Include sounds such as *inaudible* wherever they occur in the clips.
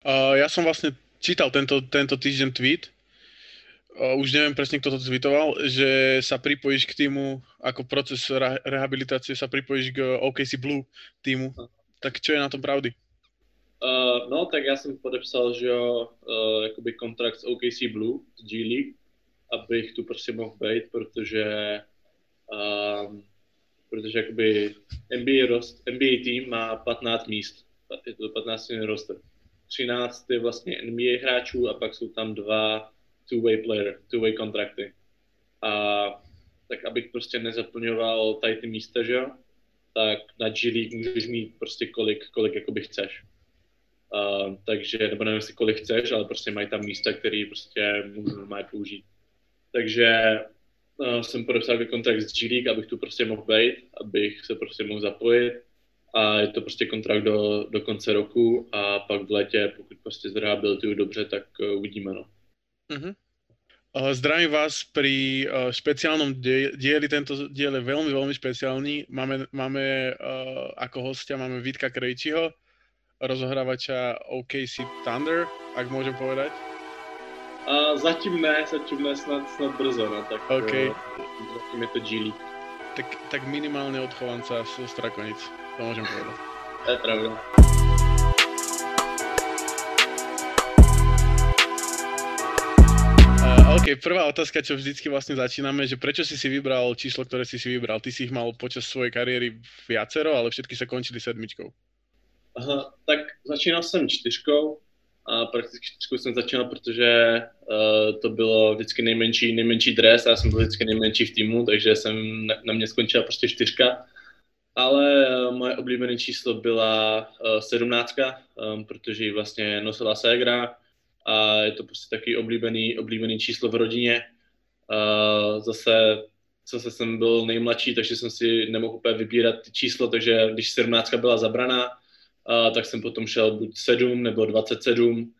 Uh, ja som vlastne čítal tento, tento týždeň tweet, uh, už neviem presne, kto to tweetoval, že sa pripojíš k týmu, ako proces re- rehabilitácie sa pripojíš k OKC Blue týmu. Tak čo je na tom pravdy? Uh, no, tak já jsem podepsal, že jo, uh, jakoby kontrakt s OKC Blue, z G League, abych tu prostě mohl být, protože um, protože jakoby NBA, rost, NBA tým má 15 míst, je to 15 roster. 13 je vlastně NBA hráčů a pak jsou tam dva two-way player, two-way kontrakty. A tak abych prostě nezaplňoval tady ty místa, že jo, tak na G League můžeš mít prostě kolik, kolik jakoby chceš. Uh, takže, nebo nevím si kolik chceš, ale prostě mají tam místa, které prostě můžu normálně použít. Takže uh, jsem podepsal kontrakt s G League, abych tu prostě mohl být, abych se prostě mohl zapojit a je to prostě kontrakt do, do konce roku a pak v létě, pokud prostě zrehabilituju dobře, tak uh, uvidíme, no. Uh-huh. Uh, zdravím vás pri uh, špeciálnom dieli. Tento diel je veľmi, veľmi špeciálny. Máme, máme uh, ako hostia máme Vítka Krejčiho, rozohrávača OKC Thunder, ak môžem povedať. A zatím ne, zatím ne, snad, snad brzo, no, tak okay. uh, zatím je to G League. Tak, tak minimálne odchovanca z Strakonic, to môžem povedať. To je pravda. Uh, OK, prvá otázka, čo vždycky vlastne začíname, že prečo si si vybral číslo, ktoré si si vybral? Ty si ich mal počas svojej kariéry viacero, ale všetky sa končili sedmičkou. Aha, tak začínal jsem čtyřkou a prakticky čtyřkou jsem začínal, protože uh, to bylo vždycky nejmenší, nejmenší dres a já jsem byl vždycky nejmenší v týmu, takže jsem na, na mě skončila prostě čtyřka. Ale uh, moje oblíbené číslo byla uh, sedmnáctka, um, protože ji vlastně nosila ségra a je to prostě taky oblíbený, oblíbený číslo v rodině. Uh, zase zase jsem byl nejmladší, takže jsem si nemohl úplně vybírat číslo, takže když 17 byla zabraná, a tak jsem potom šel buď 7 nebo 27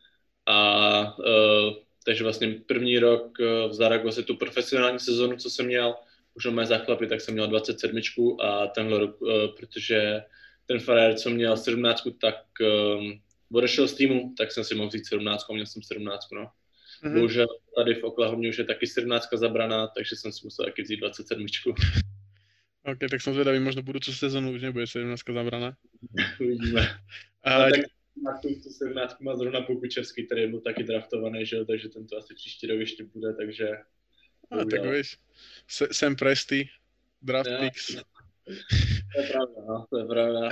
a uh, takže vlastně první rok uh, v Zaragoze tu profesionální sezonu, co jsem měl, už na mé záchlapy, tak jsem měl 27 a tenhle rok, uh, protože ten frajer, co měl 17, tak um, odešel z týmu, tak jsem si mohl vzít 17, měl jsem 17, no. Mm-hmm. Bohužel tady v Oklahoma už je taky 17 zabraná, takže jsem si musel taky vzít 27. OK, tak som zvedavý, možno budúcu sezónu už nebude 17 zabraná. *laughs* Uvidíme. A, no, tak na tu 17 má zrovna Pokučevský, který byl taky draftovaný, že jo, takže ten to asi příští rok ještě bude, takže... A, tak víš, Sam Presti, draft picks. To je pravda, no, to je pravda.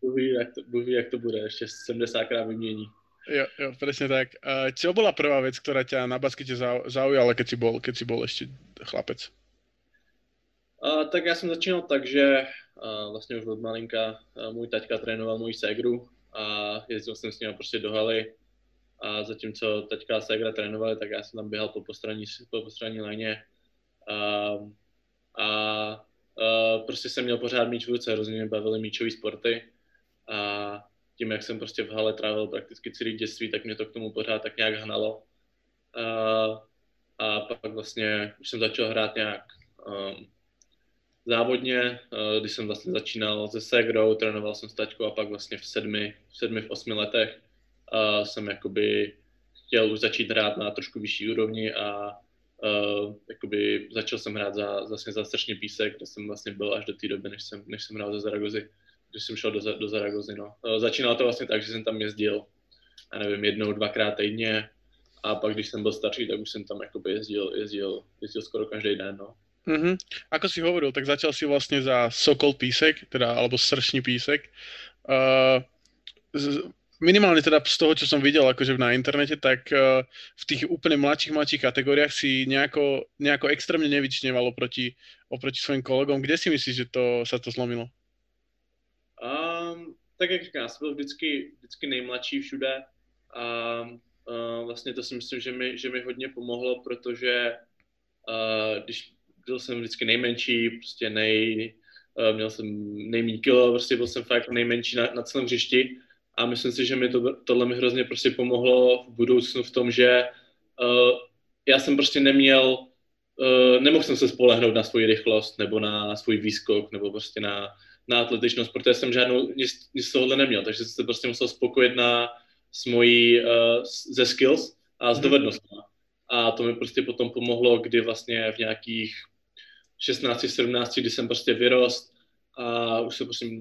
Bůh jak, to, jak to bude, ještě 70krát vymění. Jo, jo, presne tak. Uh, čo bola prvá vec, ktorá ťa na baskete zaujala, keď si bol, keď si bol ešte chlapec? Uh, tak já jsem začínal tak, že uh, vlastně už od malinka uh, můj taťka trénoval moji ségru a jezdil jsem s ním prostě do haly a zatímco taťka a ségra trénovali, tak já jsem tam běhal po postranní, po postranní léně. Uh, a uh, prostě jsem měl pořád míč v ruce, hrozně mě bavily míčové sporty. A tím, jak jsem prostě v hale trávil prakticky celý dětství, tak mě to k tomu pořád tak nějak hnalo. Uh, a pak vlastně už jsem začal hrát nějak um, závodně, eh, když jsem vlastně začínal se Segrou, trénoval jsem s taťkou a pak vlastně v sedmi, v sedmi, v osmi letech uh, jsem jakoby chtěl už začít hrát na trošku vyšší úrovni a uh, jakoby začal jsem hrát za, vlastně za strašně písek, kde jsem vlastně byl až do té doby, než jsem, než jsem hrál za Zaragozy, když jsem šel do, do Zaragozy, no. Uh, začínalo to vlastně tak, že jsem tam jezdil, já nevím, jednou, dvakrát týdně a pak, když jsem byl starší, tak už jsem tam jakoby jezdil, jezdil, jezdil skoro každý den, no. Mm-hmm. Ako si hovoril, tak začal si vlastne za Sokol písek, teda, alebo Sršní písek. Uh, z, minimálne teda z toho, čo som videl akože na internete, tak uh, v tých úplne mladších, mladších kategóriách si nejako, nejako extrémne nevyčneval oproti, oproti svojim kolegom. Kde si myslíš, že to, sa to zlomilo? Um, tak jak říkám, jsem byl vždycky, vždycky nejmladší všude a uh, vlastně to si myslím, že mi, že mi hodně pomohlo, protože uh, když byl jsem vždycky nejmenší, prostě nej, uh, měl jsem nejméně kilo, prostě byl jsem fakt nejmenší na, na celém hřišti a myslím si, že mi to, tohle mi hrozně prostě pomohlo v budoucnu v tom, že uh, já jsem prostě neměl, uh, nemohl jsem se spolehnout na svoji rychlost nebo na svůj výskok nebo prostě na, na atletičnost, protože jsem žádnou nic, nic z tohohle neměl, takže jsem se prostě musel spokojit na, s mojí, uh, ze skills a s mhm. dovednostmi. A to mi prostě potom pomohlo, kdy vlastně v nějakých 16, 17, kdy jsem prostě vyrost a už jsem prostě uh,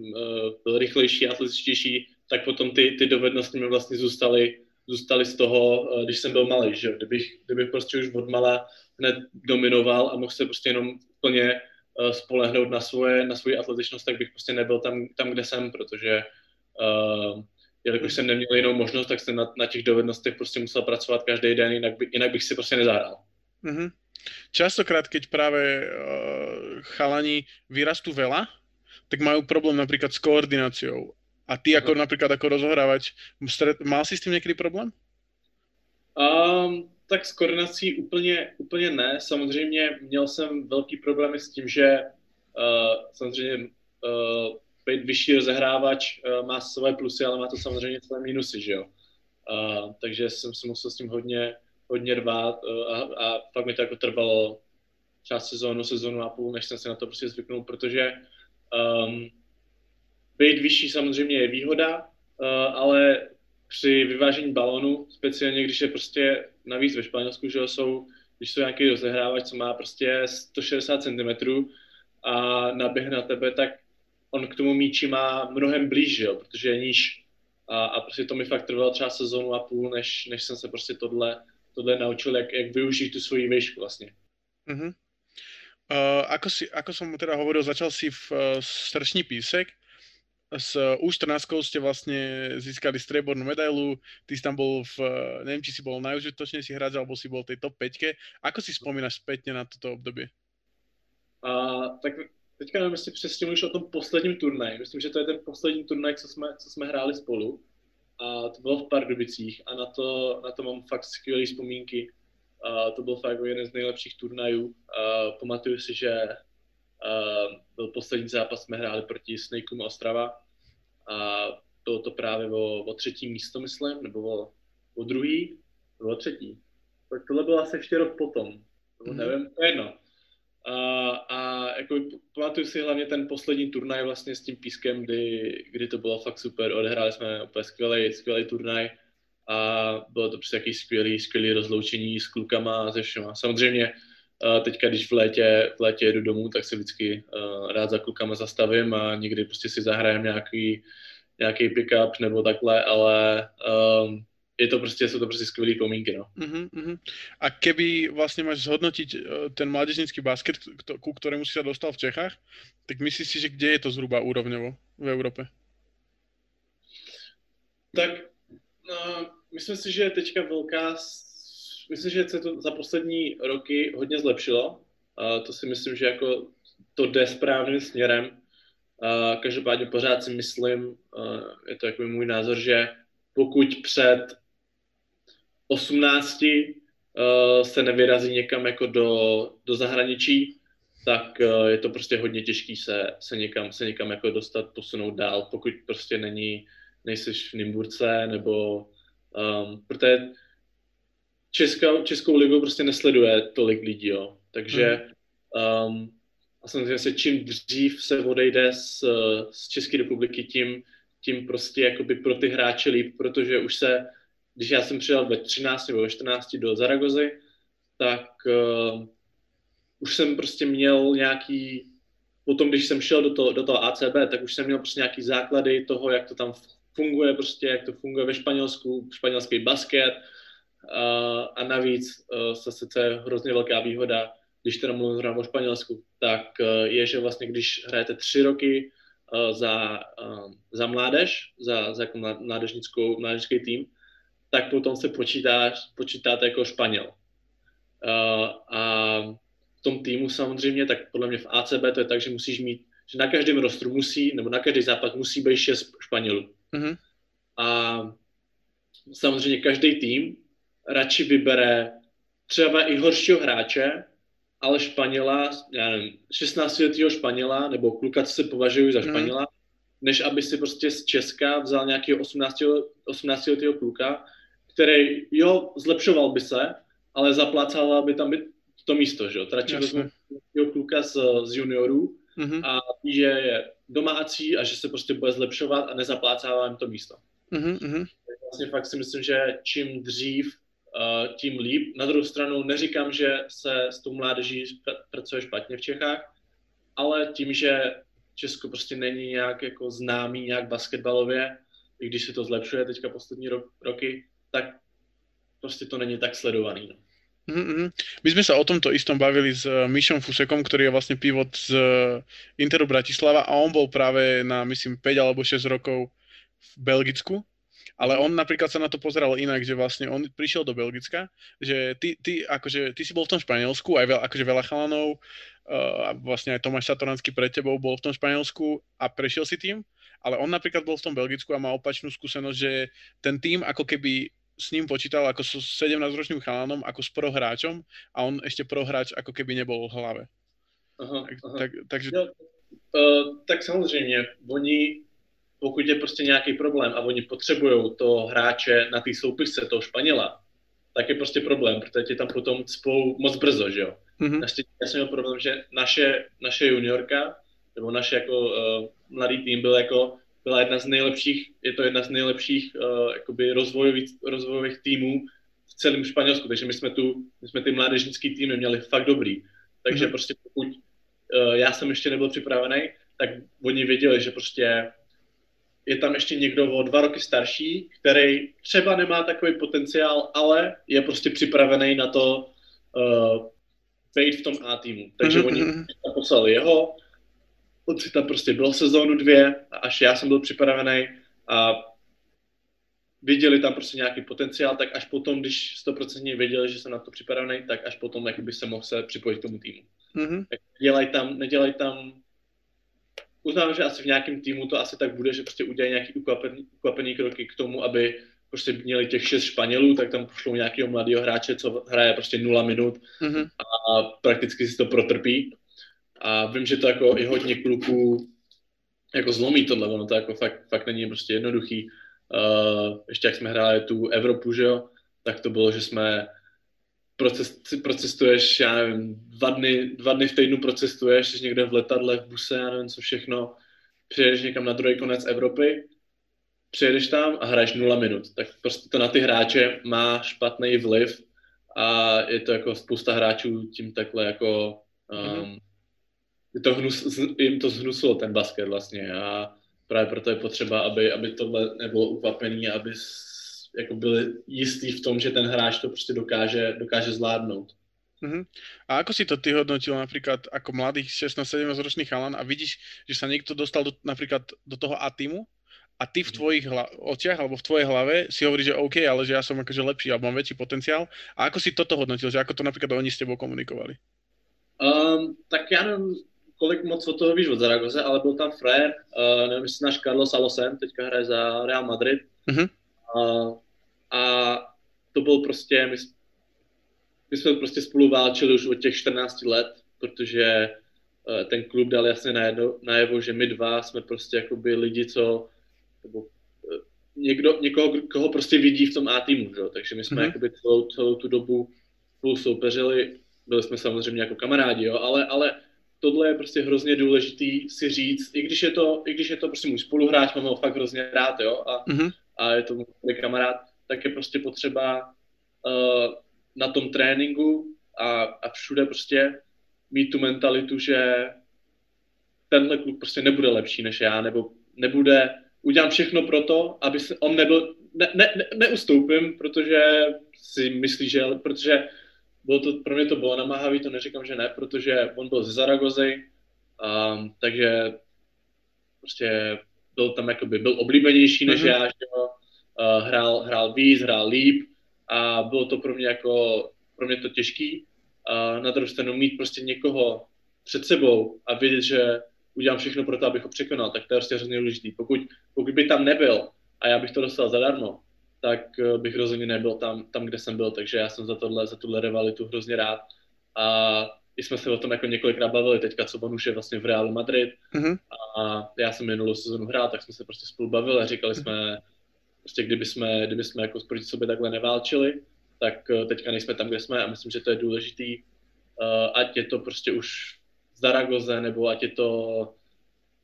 byl rychlejší, atletičtější, tak potom ty, ty dovednosti mi vlastně zůstaly, zůstaly z toho, uh, když jsem byl malý, že Kdybych, kdybych prostě už od mala hned dominoval a mohl se prostě jenom plně uh, spolehnout na svoje, na svoji atletičnost, tak bych prostě nebyl tam, tam kde jsem, protože uh, jelikož jsem neměl jinou možnost, tak jsem na, na těch dovednostech prostě musel pracovat každý den, jinak, by, jinak bych si prostě nezahrál. Mm-hmm. Častokrát, keď práve uh, chalani vyrastú veľa, tak majú problém napríklad s koordináciou. A ty ako napríklad ako rozohrávač, mal si s tím někdy problém? Um, tak s koordinací úplně, úplně ne. Samozřejmě měl jsem velký problémy s tím, že uh, samozřejmě uh, být vyšší rozehrávač uh, má své plusy, ale má to samozřejmě své minusy, že jo. Uh, takže jsem se musel s tím hodně, hodně rvát uh, a, a fakt mi to jako trvalo část sezónu, sezónu a půl, než jsem se na to prostě zvyknul, protože um, být vyšší samozřejmě je výhoda, uh, ale při vyvážení balonu, speciálně když je prostě navíc ve Španělsku, že jsou, když jsou nějaký rozehrávač, co má prostě 160 cm a naběhne na tebe, tak on k tomu míči má mnohem blíž, jo, protože je níž. A, a prostě to mi fakt trvalo třeba sezónu a půl, než, než jsem se prostě tohle, tohle naučil, jak, jak využít tu svoji výšku vlastně. Uh-huh. Uh, ako, si, ako som teda hovoril, začal si v uh, srční písek, s U14 ste vlastne získali striebornú medailu, ty si tam bol v, neviem, či si bol si hráč, alebo si bol v tej top 5. Ako si spomínaš spätne na toto období? Uh, tak teďka nevím, jestli přesně mluvíš o tom posledním turnaji. Myslím, že to je ten poslední turnaj, co jsme, co jsme hráli spolu. A to bylo v Pardubicích a na to, na to mám fakt skvělé vzpomínky. A to byl fakt jeden z nejlepších turnajů. A pamatuju si, že a byl poslední zápas, jsme hráli proti Snakeům Ostrava a bylo to právě o, o třetí místo, myslím, nebo o, o druhý, nebo o třetí. Tak tohle bylo asi ještě rok potom, nebo mm-hmm. nevím, to je jedno. A, a jako pamatuju si hlavně ten poslední turnaj vlastně s tím pískem, kdy, kdy to bylo fakt super, odehráli jsme úplně skvělý, skvělý turnaj a bylo to prostě jaký skvělý, skvělý rozloučení s klukama a se všema. Samozřejmě uh, teďka, když v létě, v létě jedu domů, tak se vždycky uh, rád za klukama zastavím a někdy prostě si zahrajem nějaký, nějaký pick-up nebo takhle, ale um, je to prostě, jsou to prostě skvělé pomínky, no. Uh-huh, uh-huh. A keby vlastně máš zhodnotit uh, ten mládežnický basket, ku ktorému si sa dostal v Čechách, tak myslíš si, že kde je to zhruba úrovňovo v Evropě? Tak no, myslím si, že je teďka velká, myslím, že se to za poslední roky hodně zlepšilo. Uh, to si myslím, že jako to jde správným směrem. Uh, každopádně pořád si myslím, uh, je to jako můj názor, že pokud před 18 uh, se nevyrazí někam jako do, do zahraničí, tak uh, je to prostě hodně těžký se, se, někam, se někam jako dostat, posunout dál, pokud prostě není, nejseš v Nymburce, nebo um, protože Českou, Českou ligu prostě nesleduje tolik lidí, jo. Takže um, a samozřejmě se čím dřív se odejde z, z České republiky, tím, tím prostě jakoby pro ty hráče líp, protože už se když já jsem přijel ve 13 nebo ve 14 do Zaragozy, tak uh, už jsem prostě měl nějaký, potom když jsem šel do toho, do toho ACB, tak už jsem měl prostě nějaký základy toho, jak to tam funguje, prostě jak to funguje ve Španělsku, španělský basket a navíc zase to je hrozně velká výhoda, když teda mluvím o Španělsku, tak uh, je, že vlastně když hrajete tři roky uh, za, za mládež, za, za jako mládežnickou, mládežnický tým, tak potom se počítáš, počítáte jako Španěl. A v tom týmu samozřejmě, tak podle mě v ACB to je tak, že musíš mít, že na každém rostru musí, nebo na každý západ musí být šest Španělů. Mm-hmm. A samozřejmě každý tým radši vybere třeba i horšího hráče, ale Španěla, já nevím, 16 letého Španěla, nebo kluka, co se považují za mhm. Španěla, mm. než aby si prostě z Česka vzal nějakého 18, 18 letého kluka, který, jo, zlepšoval by se, ale zaplácal by tam být to místo, že jo. Radši vezmu kluka z, z juniorů mm-hmm. a ví, že je domácí a že se prostě bude zlepšovat a nezaplácává jim to místo. Mm-hmm. vlastně fakt si myslím, že čím dřív, tím líp. Na druhou stranu neříkám, že se s tou mládeží pracuje špatně v Čechách, ale tím, že Česko prostě není nějak jako známý nějak basketbalově, i když se to zlepšuje teďka poslední ro- roky, tak prostě to není tak sledovaný. No. Mm-hmm. My sme sa o tomto istom bavili s eh, Mišom Fusekom, ktorý je vlastne pivot z eh, Interu Bratislava a on bol práve na, myslím, 5 alebo 6 rokov v Belgicku ale on napríklad sa na to pozeral inak, že vlastne on prišiel do Belgicka, že ty, ty, akože, ty si bol v tom Španielsku, aj veľa, akože veľa chalanov, uh, a vlastne aj Tomáš Satoranský pre tebou bol v tom Španielsku a prešiel si tým, ale on napríklad bol v tom Belgicku a má opačnú skúsenosť, že ten tým ako keby s ním počítal ako s 17-ročným chalanom, ako s prohráčom a on ešte prohráč ako keby nebol v hlave. Aha, tak, aha. Tak, takže... No, uh, tak samozřejmě, oni pokud je prostě nějaký problém a oni potřebují toho hráče na té soupisce, toho Španěla, tak je prostě problém, protože tě tam potom spou moc brzo, že jo. Mm-hmm. Já jsem měl problém, že naše, naše juniorka, nebo naše jako uh, mladý tým byl jako, byla jedna z nejlepších, je to jedna z nejlepších uh, jakoby rozvojových, rozvojových týmů v celém Španělsku, takže my jsme tu, my jsme ty mládežnický týmy měli fakt dobrý. Takže mm-hmm. prostě pokud uh, já jsem ještě nebyl připravený, tak oni věděli, že prostě je tam ještě někdo o dva roky starší, který třeba nemá takový potenciál, ale je prostě připravený na to uh, být v tom A týmu. Takže oni mhm. tam poslali jeho, on si tam prostě byl sezónu dvě až já jsem byl připravený a viděli tam prostě nějaký potenciál, tak až potom, když 100% věděli, že jsem na to připravený, tak až potom jakoby se mohl se připojit k tomu týmu. Mm-hmm. Tak nedělaj tam, nedělaj tam uznávám, že asi v nějakém týmu to asi tak bude, že prostě udělají nějaký ukvapený, ukvapený kroky k tomu, aby prostě měli těch šest Španělů, tak tam pošlou nějakého mladého hráče, co hraje prostě nula minut mm-hmm. a prakticky si to protrpí. A vím, že to jako i hodně kluků jako zlomí tohle, ono to jako fakt, fakt není prostě jednoduchý. Uh, ještě jak jsme hráli tu Evropu, že jo, tak to bylo, že jsme proces, procestuješ, já nevím, dva dny, dva dny v týdnu procestuješ, jsi někde v letadle, v buse, já nevím co všechno, přijedeš někam na druhý konec Evropy, přijedeš tam a hraješ nula minut, tak prostě to na ty hráče má špatný vliv a je to jako spousta hráčů tím takhle jako um, mm-hmm. je to hnus, jim to zhnusilo ten basket vlastně a právě proto je potřeba, aby, aby tohle nebylo ukvapený, aby jako byli jistí v tom, že ten hráč to prostě dokáže, dokáže zvládnout. Uh-huh. A ako si to ty hodnotil napríklad ako mladých 16-17 ročný chalan a vidíš, že sa niekto dostal do, napríklad do toho A týmu a ty v mhm. tvojich hla- očiach alebo v tvojej hlave si hovoríš, že OK, ale že ja som akože lepší alebo mám väčší potenciál. A ako si toto hodnotil, že ako to napríklad oni s tebou komunikovali? Um, tak já nevím, kolik moc od toho víš od Zaragoze, ale byl tam frér, uh, nevím, jestli náš Carlos Alosen, teďka hraje za Real Madrid. Uh-huh. A, a to byl prostě, my, my jsme prostě spolu válčili už od těch 14 let, protože eh, ten klub dal jasně najevo, najevo, že my dva jsme prostě jakoby lidi, co nebo eh, někdo, někoho, koho prostě vidí v tom A týmu, že? takže my jsme mm-hmm. jakoby celou, celou tu dobu spolu soupeřili, byli jsme samozřejmě jako kamarádi, jo, ale, ale tohle je prostě hrozně důležitý si říct, i když je to, i když je to prostě můj spoluhráč, mám ho fakt hrozně rád, jo, a, mm-hmm a je to můj kamarád, tak je prostě potřeba uh, na tom tréninku a, a všude prostě mít tu mentalitu, že tenhle kluk prostě nebude lepší než já, nebo nebude, udělám všechno pro to, aby se, on nebyl, ne, ne, ne, neustoupím, protože si myslí, že, protože bylo to, pro mě to bylo namáhavý, to neříkám, že ne, protože on byl ze Zaragozy, um, takže prostě byl tam jakoby, byl oblíbenější než mm-hmm. já, že jo, uh, hrál, hrál víc, hrál líp a bylo to pro mě jako, pro mě to těžký. A na druhou stranu mít prostě někoho před sebou a vědět, že udělám všechno pro to, abych ho překonal, tak to je prostě hrozně důležitý. Pokud, pokud by tam nebyl a já bych to dostal zadarmo, tak uh, bych rozhodně nebyl tam, tam, kde jsem byl, takže já jsem za tohle, za tuhle rivalitu hrozně rád. A i jsme se o tom jako několikrát bavili, teďka co on už je vlastně v Realu Madrid mm-hmm. a já jsem minulou sezonu hrál, tak jsme se prostě spolu bavili a říkali jsme, prostě kdyby jsme, kdyby jsme jako proti sobě takhle neválčili, tak eh, teďka nejsme tam, kde jsme a myslím, že to je důležitý, uh, ať je to prostě už v Zaragoze, nebo ať je to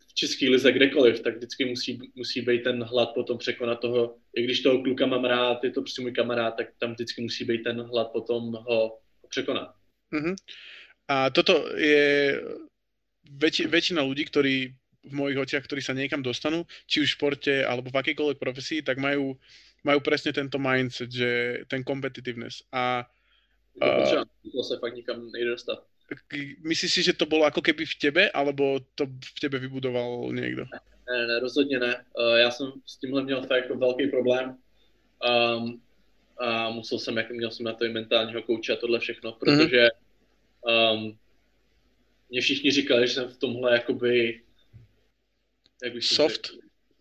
v český lize kdekoliv, tak vždycky musí, musí být ten hlad potom překonat toho, i když toho kluka mám rád, je to prostě můj kamarád, tak tam vždycky musí být ten hlad potom ho, překonat. Uh-huh. A toto je väč- väčšina ľudí, ktorí v mojich očiach, ktorí sa niekam dostanú, či už v športe alebo v akejkoľvek profesii, tak majú, majú presne tento mindset, že ten competitiveness. A, to sa fakt nikam nejde dostať. Myslíš si, že to bolo ako keby v tebe, alebo to v tebe vybudoval někdo? Ne, ne, rozhodně ne. Uh, já jsem s tímhle měl fakt jako velký problém. Um, a musel jsem, jako měl jsem na to i mentálního kouče a tohle všechno, protože um, mě všichni říkali, že jsem v tomhle jakoby jak bych soft. Řekl,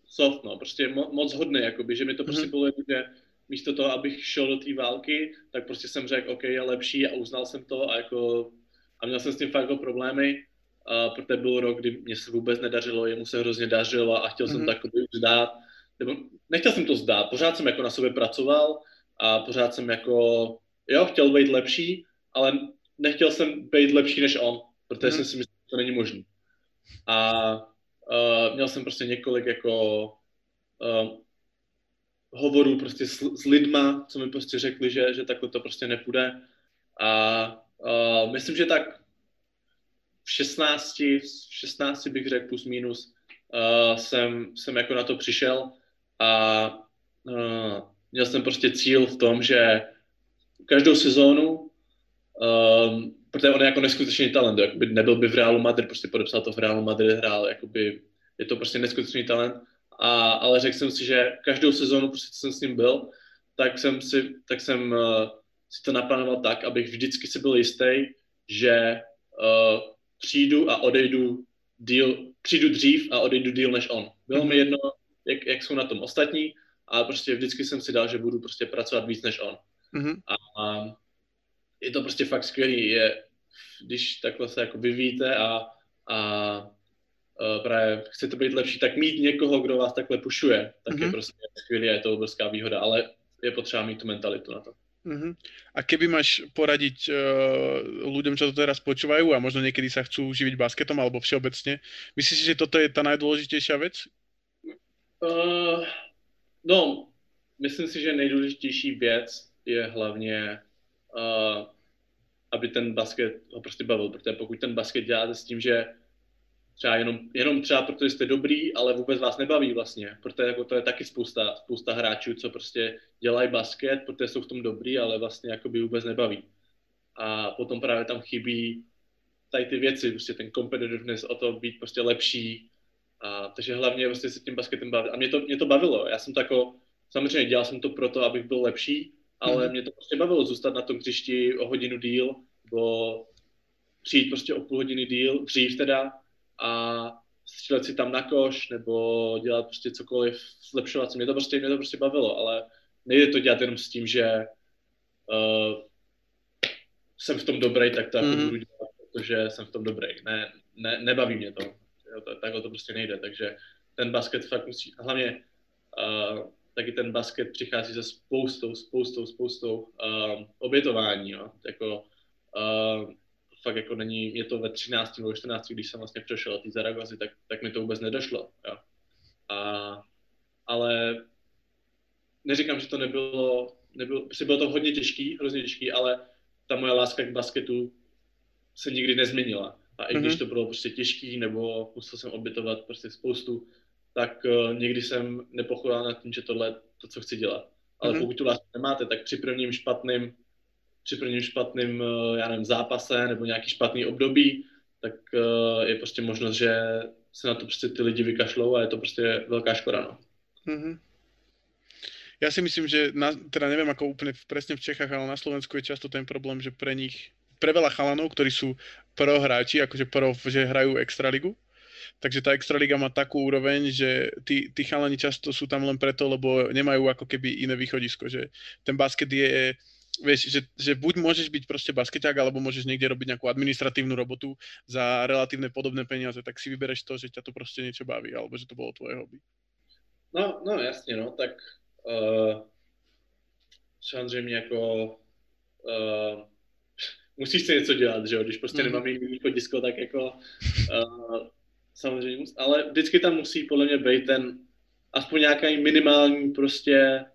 soft, no, prostě mo, moc hodný, jakoby, že mi to prostě mm-hmm. bylo, že místo toho, abych šel do té války, tak prostě jsem řekl, OK, je lepší a uznal jsem to a jako a měl jsem s tím fakt jako problémy, a protože byl rok, kdy mě se vůbec nedařilo, jemu se hrozně dařilo a chtěl mm-hmm. jsem mhm. to jako vzdát, nebo nechtěl jsem to zdát, pořád jsem jako na sobě pracoval a pořád jsem jako, jo, chtěl být lepší, ale nechtěl jsem být lepší než on, protože mm-hmm. jsem si myslel, že to není možné. A uh, měl jsem prostě několik jako uh, hovorů prostě s, s lidma, co mi prostě řekli, že, že takhle to prostě nepůjde. A uh, myslím, že tak v 16, v 16 bych řekl plus minus, uh, jsem, jsem jako na to přišel a uh, měl jsem prostě cíl v tom, že každou sezónu um, protože on je jako neskutečný talent, jakoby nebyl by v Realu Madrid, prostě podepsal to v Realu Madrid, hrál, jakoby je to prostě neskutečný talent, a, ale řekl jsem si, že každou sezónu, prostě jsem s ním byl, tak jsem si, tak jsem uh, si to naplánoval tak, abych vždycky si byl jistý, že uh, přijdu a odejdu díl, přijdu dřív a odejdu díl než on. Bylo mm-hmm. mi jedno, jak, jak jsou na tom ostatní, a prostě vždycky jsem si dal, že budu prostě pracovat víc než on. Mm-hmm. A, a je to prostě fakt skvělý. Je, když takhle se jako vyvíjíte a, a uh, právě chcete být lepší, tak mít někoho, kdo vás takhle pušuje, tak mm-hmm. je mhm. prostě skvělý a je to obrovská výhoda, ale je potřeba mít tu mentalitu na to. Mm-hmm. A keby máš poradiť uh, ľuďom, čo to teraz počúvajú a možno niekedy sa chcú živiť basketom alebo všeobecne, myslíš si, že toto je ta najdôležitejšia vec? Uh, no, myslím si, že nejdůležitější věc je hlavně uh, aby ten basket ho prostě bavil, protože pokud ten basket děláte s tím, že třeba jenom, jenom třeba protože jste dobrý, ale vůbec vás nebaví vlastně, protože jako to je taky spousta, spousta hráčů, co prostě dělají basket, protože jsou v tom dobrý, ale vlastně jako by vůbec nebaví. A potom právě tam chybí tady ty věci, prostě ten competitiveness o to být prostě lepší. A, takže hlavně prostě se tím basketem bavit. A mě to, mě to bavilo. Já jsem to jako, samozřejmě dělal jsem to proto, abych byl lepší, ale mm. mě to prostě bavilo zůstat na tom hřišti o hodinu díl, nebo přijít prostě o půl hodiny díl, dřív teda, a střílet si tam na koš, nebo dělat prostě cokoliv, zlepšovat se. Mě to prostě, mě to prostě bavilo, ale nejde to dělat jenom s tím, že uh, jsem v tom dobrý, tak to mm. jako mhm. budu dělat, protože jsem v tom dobrý. Ne, ne, nebaví mě to. Takhle to prostě nejde, takže ten basket fakt musí, hlavně uh, taky ten basket přichází se spoustou, spoustou, spoustou um, obětování, jo. Jako, uh, fakt jako není, je to ve 13 nebo 14, když jsem vlastně přešel ty Zaragozy, tak, tak mi to vůbec nedošlo, jo. A, ale neříkám, že to nebylo, nebylo, prostě bylo to hodně těžký, hrozně těžký, ale ta moje láska k basketu se nikdy nezměnila. A i mm-hmm. když mhm. to bylo prostě těžký, nebo musel jsem obětovat prostě spoustu tak uh, někdy jsem nepochodal nad tím, že tohle je to, co chci dělat. Ale mm-hmm. pokud tu lásku nemáte, tak při prvním špatným, při prvním špatným, uh, já nevím, zápase nebo nějaký špatný období, tak uh, je prostě možnost, že se na to prostě ty lidi vykašlou a je to prostě velká škoda, no. Mm-hmm. Já si myslím, že na, teda nevím, jako úplně přesně v Čechách, ale na Slovensku je často ten problém, že pre nich, pre veľa chalanov, ktorí sú pro hráči, akože pro, že hrajú extraligu, takže tá Extraliga má takú úroveň, že tí, tí chalani často sú tam len preto, lebo nemajú ako keby iné východisko, že ten basket je vieš, že, že buď môžeš byť proste basketák, alebo môžeš niekde robiť nejakú administratívnu robotu za relatívne podobné peniaze, tak si vybereš to, že ťa to proste niečo baví, alebo že to bolo tvoje hobby. No, no jasně, no, tak uh, samozřejmě jako uh, musíš si něco dělat, že jo, když prostě mm-hmm. nemám jiný tak jako uh, samozřejmě, ale vždycky tam musí podle mě být ten aspoň nějaký minimální prostě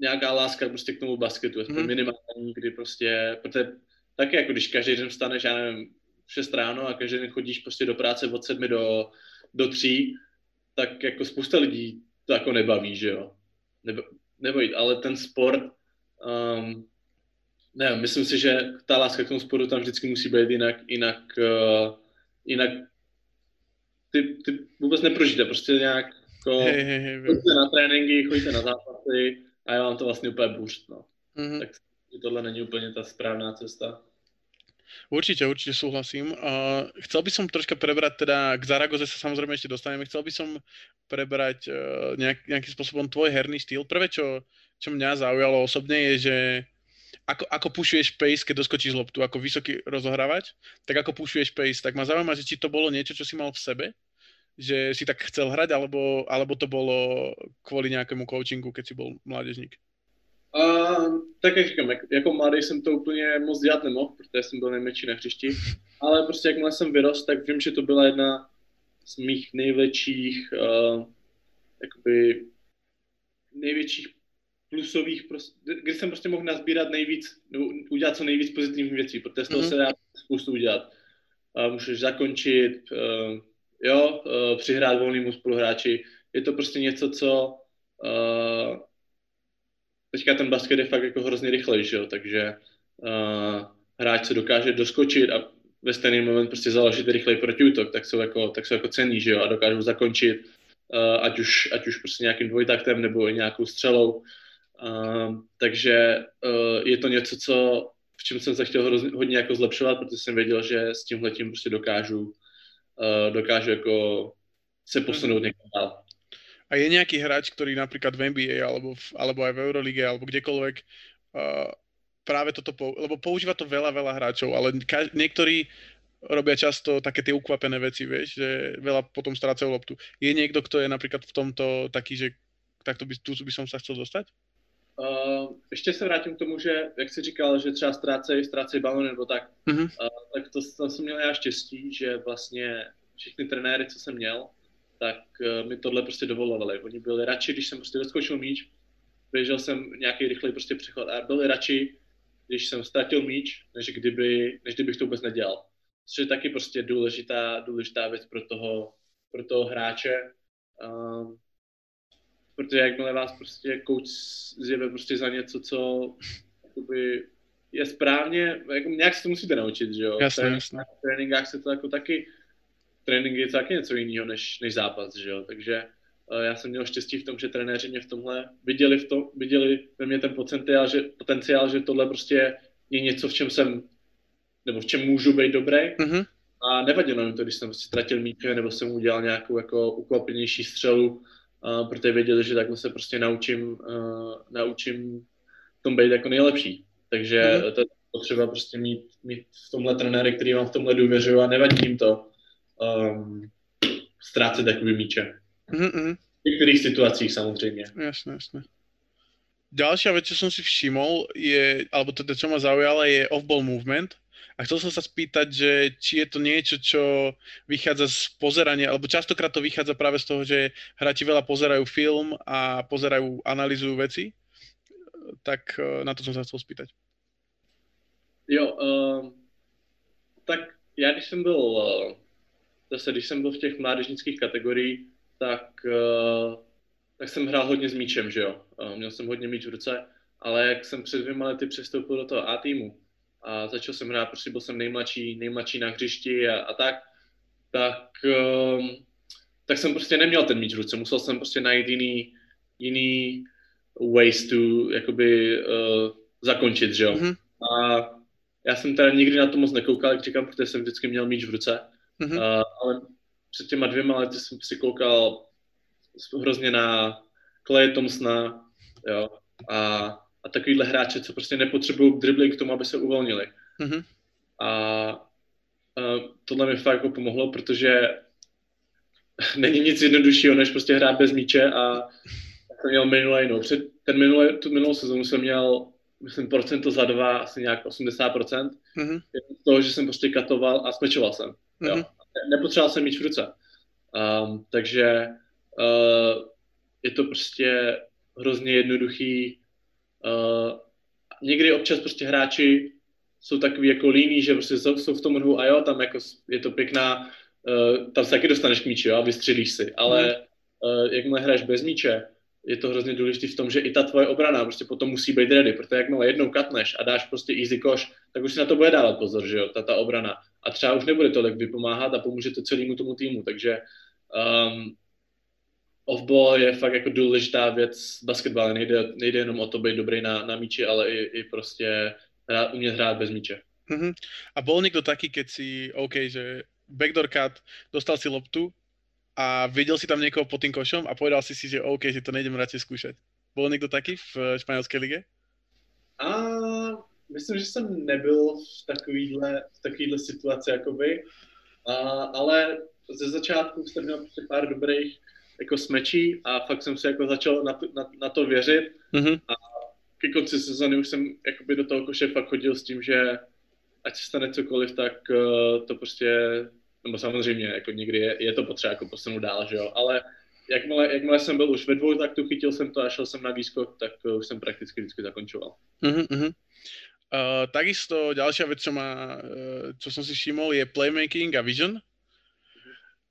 nějaká láska prostě k tomu basketu, aspoň mm. minimální, kdy prostě, protože taky jako když každý den vstaneš, já nevím, v 6 ráno a každý den chodíš prostě do práce od 7 do, do 3, tak jako spousta lidí to jako nebaví, že jo. Nebo, nebo ale ten sport, um, ne, myslím si, že ta láska k tomu sportu tam vždycky musí být jinak, jinak, uh, jinak ty, ty vůbec neprožíte, prostě nějak jako, hey, hey, hey, chodíte na tréninky, chodíte na zápasy a je vám to vlastně úplně bůřt, no. Mm-hmm. Tak tohle není úplně ta správná cesta. Určite, určite súhlasím. Uh, chcel by som troška prebrať, teda k Zaragoze sa samozrejme ešte dostaneme, chcel by som prebrať uh, nejak, nejakým spôsobom tvoj herný štýl. Prvé, čo, čo mňa zaujalo osobne je, že ako, ako pušuješ pace, keď doskočíš loptu, ako vysoký rozohrávač, tak ako pušuješ pace, tak ma zaujíma, že či to bolo niečo, čo si mal v sebe, že si tak chcel hrať, alebo, alebo to bolo kvôli nejakému coachingu, keď si bol mládežník? Uh, tak jak říkám, jak, jako mladý jsem to úplně moc dělat nemohl, protože jsem byl nejmenší na hřišti, ale prostě jakmile jsem vyrost, tak vím, že to byla jedna z mých největších, uh, jakoby největších plusových, prostě, kdy jsem prostě mohl nazbírat nejvíc, nebo udělat co nejvíc pozitivních věcí, protože z toho mm-hmm. se dá spoustu udělat. Uh, můžeš zakončit, uh, jo, uh, přihrát volnému spoluhráči. Je to prostě něco, co uh, teďka ten basket je fakt jako hrozně rychlej, že jo, takže uh, hráč se dokáže doskočit a ve stejný moment prostě založit rychlej protiútok, tak jsou jako, tak jsou jako cení, že jo, a dokážou zakončit, uh, ať, už, ať už prostě nějakým dvojtaktem nebo i nějakou střelou. Uh, takže uh, je to něco, co, v čem jsem se chtěl hrozně, hodně jako zlepšovat, protože jsem věděl, že s tímhletím prostě dokážu, uh, jako se posunout někam dál. A je nejaký hráč, ktorý napríklad v NBA alebo, v, alebo aj v Eurolige alebo kdekoľvek uh, práve toto, pou, lebo používa to veľa, veľa hráčov, ale ka- niektorí robia často také tie ukvapené veci, vieš, že veľa potom strácajú loptu. Je niekto, kto je napríklad v tomto taký, že takto by, tu by som sa chcel dostať? Uh, ještě se vrátím k tomu, že jak jsi říkal, že třeba ztrácejí, ztrácejí balony nebo tak, uh-huh. uh, tak to, to jsem měl já štěstí, že vlastně všichni trenéry, co jsem měl, tak uh, mi tohle prostě dovolovali. Oni byli radši, když jsem prostě doskočil míč, běžel jsem nějaký rychlej prostě přechod a byli radši, když jsem ztratil míč, než, kdyby, než kdybych to vůbec nedělal. Což je taky prostě důležitá, důležitá věc pro toho, pro toho hráče. Um, protože jakmile vás prostě coach zjeve prostě za něco, co jakoby je správně, jako nějak se to musíte naučit, že jo? Jasně, jasně. V tréninkách se to jako taky trénink je taky něco jiného než, než zápas, že jo? Takže uh, já jsem měl štěstí v tom, že trenéři mě v tomhle viděli, v tom, viděli ve mně ten potenciál že, potenciál, že tohle prostě je něco, v čem jsem, nebo v čem můžu být dobrý. Mm-hmm. A nevadilo mi to, když jsem prostě ztratil míče, nebo jsem udělal nějakou jako ukvapenější střelu, uh, protože věděli, že takhle se prostě naučím, uh, naučím v tom být jako nejlepší. Takže mm-hmm. to je potřeba prostě mít, mít v tomhle trenéry, který vám v tomhle důvěřují a nevadí jim to, um, ztrácet takový míče. Mm-hmm. V některých situacích samozřejmě. Jasné, jasné. Ďalšia vec, čo som si všimol, je, alebo teda čo ma zaujala, je off-ball movement. A chcel som sa spýtať, že či je to niečo, čo vychádza z pozerania, alebo častokrát to vychádza práve z toho, že hráči veľa pozerajú film a pozerajú, analýzujú veci. Tak eh, na to som sa chcel spýtať. Jo, uh, tak já když jsem byl uh, zase, když jsem byl v těch mládežnických kategoriích, tak, uh, tak jsem hrál hodně s míčem, že jo. Uh, měl jsem hodně míč v ruce, ale jak jsem před dvěma lety přestoupil do toho A týmu a začal jsem hrát, prostě byl jsem nejmladší, nejmladší na hřišti a, a tak, tak, um, tak jsem prostě neměl ten míč v ruce, musel jsem prostě najít jiný, jiný ways to jakoby uh, zakončit, že jo. Mm-hmm. A já jsem teda nikdy na to moc nekoukal, jak říkám, protože jsem vždycky měl míč v ruce. Mm-hmm. Uh, ale před těma dvěma lety jsem si koukal hrozně na Clay Thompsona, jo, a, a takovýhle hráče, co prostě nepotřebují dribbling k tomu, aby se uvolnili. Mm-hmm. A, a tohle mi fakt jako pomohlo, protože *laughs* není nic jednoduššího, než prostě hrát bez míče a jsem měl minulý, no, před ten minulý, tu minulou sezónu jsem měl, myslím, procento za dva, asi nějak 80%. Mm-hmm. Z toho, že jsem prostě katoval a smečoval jsem. Jo. Mm-hmm. nepotřeboval jsem mít v ruce. Um, takže uh, je to prostě hrozně jednoduchý. Uh, někdy občas prostě hráči jsou takový jako líní, že prostě jsou, jsou v tom hru a jo, tam jako je to pěkná, uh, tam se taky dostaneš k míči, jo, a vystřelíš si, ale uh, jakmile hraješ bez míče, je to hrozně důležité v tom, že i ta tvoje obrana prostě potom musí být ready, protože jakmile jednou katneš a dáš prostě easy koš, tak už si na to bude dávat pozor, že jo, ta, ta obrana. A třeba už nebude tolik vypomáhat a pomůže to celému tomu týmu, takže um, off-ball je fakt jako důležitá věc basketbal. Nejde, nejde jenom o to být dobrý na, na míči, ale i, i prostě hrát, umět hrát bez míče. Mm-hmm. A bol někdo taky, keď si, OK, že backdoor cut, dostal si loptu a viděl si tam někoho pod tým košom a povedal si si, že OK, že to nejdem radši zkoušet. Bol někdo taky v eh, španělské lige? A myslím, že jsem nebyl v takovýhle, v takovýhle situaci, jakoby. A, ale ze začátku jsem měl prostě pár dobrých jako smečí a fakt jsem se jako začal na to, na, na to věřit mm-hmm. a ke konci sezóny už jsem jakoby do toho koše fakt chodil s tím, že ať se stane cokoliv, tak uh, to prostě, nebo samozřejmě jako někdy je, je to potřeba jako posunout dál, že jo, ale jakmile, jakmile jsem byl už ve dvou tu chytil jsem to a šel jsem na výskok, tak uh, už jsem prakticky vždycky zakončoval. Mm-hmm. Uh, takisto ďalšia vec, čo, má, uh, čo som si všimol, je playmaking a vision.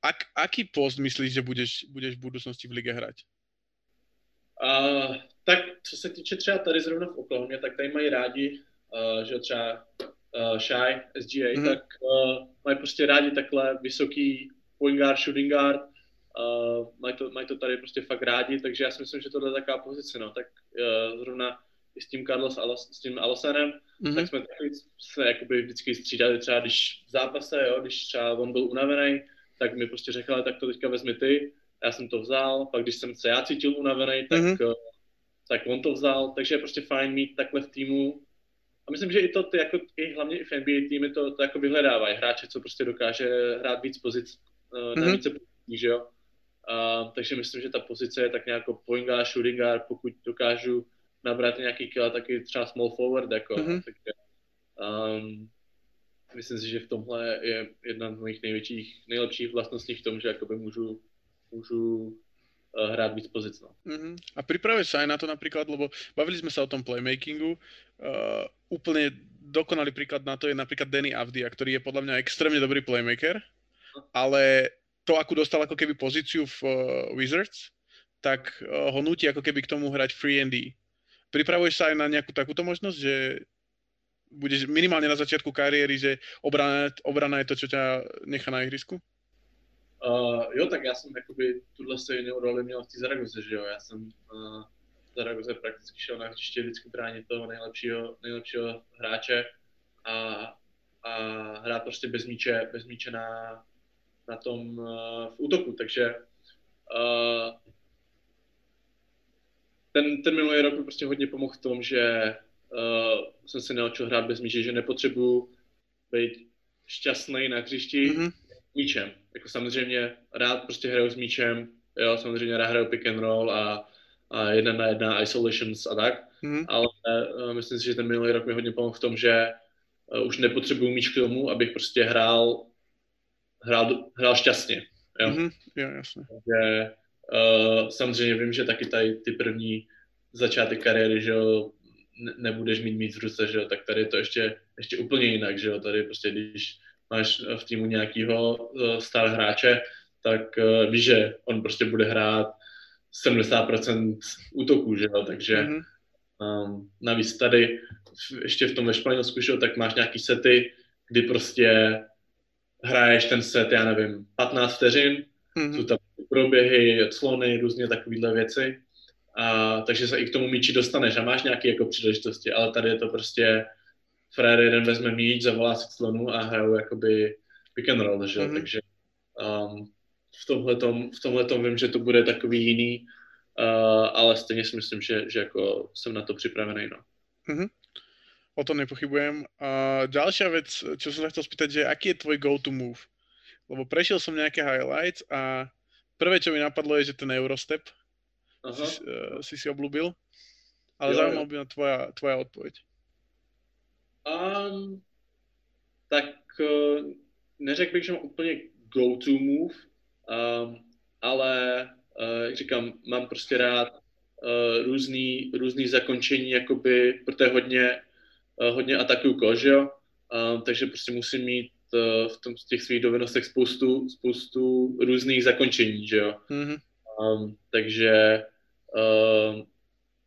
Ak, aký post myslíš, že budeš, budeš v budoucnosti v lige hrať? Uh, tak co se týče třeba tady zrovna v Oklahomě, tak tady mají rádi, uh, že třeba uh, Shy, SGA, mm-hmm. tak uh, mají prostě rádi takhle vysoký point guard, shooting guard, uh, mají, to, mají to tady prostě fakt rádi, takže já si myslím, že tohle je taková pozice, no, tak uh, zrovna i s tím Carlos, Alos, s tím Alosanem, mm-hmm. tak jsme taky se jakoby vždycky střídali třeba, když v zápase, jo, když třeba on byl unavený, tak mi prostě řekl, tak to teďka vezmi ty, já jsem to vzal, pak když jsem se já cítil unavený, tak, mm-hmm. tak on to vzal, takže je prostě fajn mít takhle v týmu. A myslím, že i to, ty, jako, i hlavně i v NBA týmy to, to jako vyhledávají hráče, co prostě dokáže hrát víc pozic, mm-hmm. na více pozicí, že jo. Uh, takže myslím, že ta pozice je tak nějak point guard, shooting guard, pokud dokážu nabrat nějaký kila, taky třeba small forward, jako, mm-hmm. takže, um, myslím si, že v tomhle je jedna z mojich největších, nejlepších vlastností v tom, že jakoby můžu, můžu uh, hrát víc pozic. No. Mm-hmm. A připravuješ se aj na to například, lebo bavili jsme se o tom playmakingu, uh, úplně dokonalý příklad na to je například Danny Avdia, který je podle mě extrémně dobrý playmaker, ale to, ako dostal ako keby pozíciu v uh, Wizards, tak uh, ho nutí ako keby k tomu hrať free and D. Pripravuješ sa aj na nejakú takúto možnosť, že budeš minimálně na začátku kariéry, že obrana, obrana je to, co tě nechá na ihrisku? Uh, jo, tak já jsem jakoby tuhle stejnou roli měl v té Zaragoze, že jo. Já jsem uh, v Zaragoze prakticky šel na hřiště vždycky bránit toho nejlepšího, nejlepšího hráče a, a hrát prostě bez míče, bez míče na, na tom uh, v útoku, takže uh, ten, ten minulý rok mi prostě hodně pomohl v tom, že uh, jsem se naučil hrát bez míče, že nepotřebuji být šťastný na hřišti mm-hmm. míčem. Jako samozřejmě rád prostě hraju s míčem, jo, samozřejmě rád hraju pick and roll a, a jedna na jedna isolations a tak, mm-hmm. ale uh, myslím si, že ten minulý rok mi hodně pomohl v tom, že uh, už nepotřebuji míč k tomu, abych prostě hrál hrál, hrál šťastně. Jo? Mm-hmm. Jo, jasně. Takže, uh, samozřejmě vím, že taky tady ty první začátek kariéry, že jo, nebudeš mít mít v ruce, že jo, tak tady je to ještě, ještě úplně jinak, že jo, tady prostě když máš v týmu nějakého uh, star hráče, tak uh, víš, že on prostě bude hrát 70% útoků, že jo, takže mm-hmm. um, navíc tady ještě v tom ve Španělsku, že jo, tak máš nějaký sety, kdy prostě hraješ ten set, já nevím, 15 vteřin, mm-hmm. jsou tam proběhy, clony, různě takovéhle věci a, takže se i k tomu míči dostaneš a máš nějaké jako příležitosti, ale tady je to prostě Frér jeden vezme míč, zavolá si slonu a hrajou jakoby pick and roll, že? Mm-hmm. takže um, v tomhletom, v tomhletom vím, že to bude takový jiný, uh, ale stejně si myslím, že, že jako jsem na to připravený, no. Mm-hmm. O tom nepochybujem. Uh, další věc, co jsem se chtěl spýtať, že aký je tvoj go-to move? Lebo prešiel som nejaké highlights a prvé, čo mi napadlo, je, že ten Eurostep, Aha. si, uh, si si oblúbil. Ale zaujímavá by ma tvoja, tvoja odpověď. Um, tak uh, neřekl bych, že mám úplně go-to move, um, ale uh, jak říkám, mám prostě rád uh, různý, různý zakončení, jakoby, protože hodně, uh, hodně atakuju kož, jo? Um, takže prostě musím mít uh, v, tom, v těch svých dovednostech spoustu, spoustu různých zakončení, že jo. Mm-hmm. Um, takže um,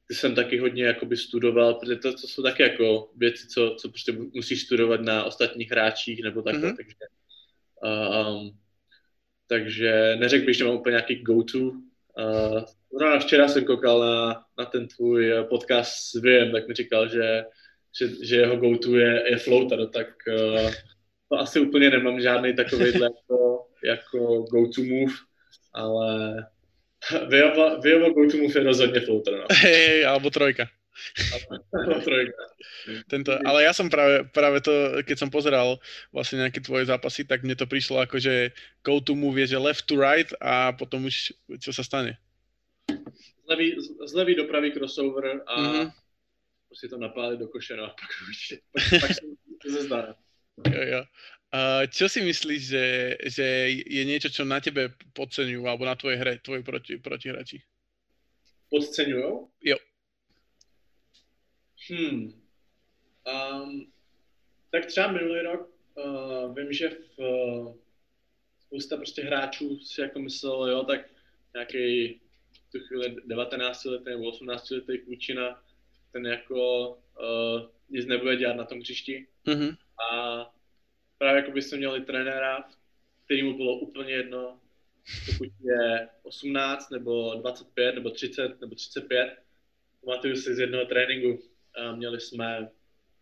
ty jsem taky hodně jakoby studoval, protože to, to jsou taky jako věci, co, co prostě musíš studovat na ostatních hráčích nebo takhle, mm-hmm. takže um, takže neřekl bych, že mám úplně nějaký go-to. Uh, včera jsem koukal na, na ten tvůj podcast s Viem, tak mi říkal, že, že, že jeho go-to je, je floater, tak uh, to asi úplně nemám žádný takový *laughs* jako, jako go-to move, ale Vyjava go-to move je rozhodně floater, no. Hej, alebo trojka. Tento, ale ja som práve, práve to, keď som pozeral vlastne nejaké tvoje zápasy, tak mne to prišlo ako, že go to move je, že left to right a potom už čo sa stane? Z levý, z levý do pravý crossover a mm-hmm. prostě to napálit do koše, no a pak, pak, *laughs* pak se zdá. Jo, jo. Uh, čo si myslíš, že, že je niečo, čo na tebe podceňujú alebo na tvojej hre, tvoji proti, protihráči? Podceňujú? Jo. Hmm. Um, tak třeba minulý rok uh, vím, že v, uh, spousta prostě hráčů si jako myslel, jo, tak nějaký tu chvíli 19 letý nebo 18 letý klučina, ten jako uh, nic nebude dělat na tom hřišti. Mm-hmm. A právě jako byste měli trenéra, který mu bylo úplně jedno, pokud je 18 nebo 25 nebo 30 nebo 35. Pamatuju si z jednoho tréninku, a měli jsme,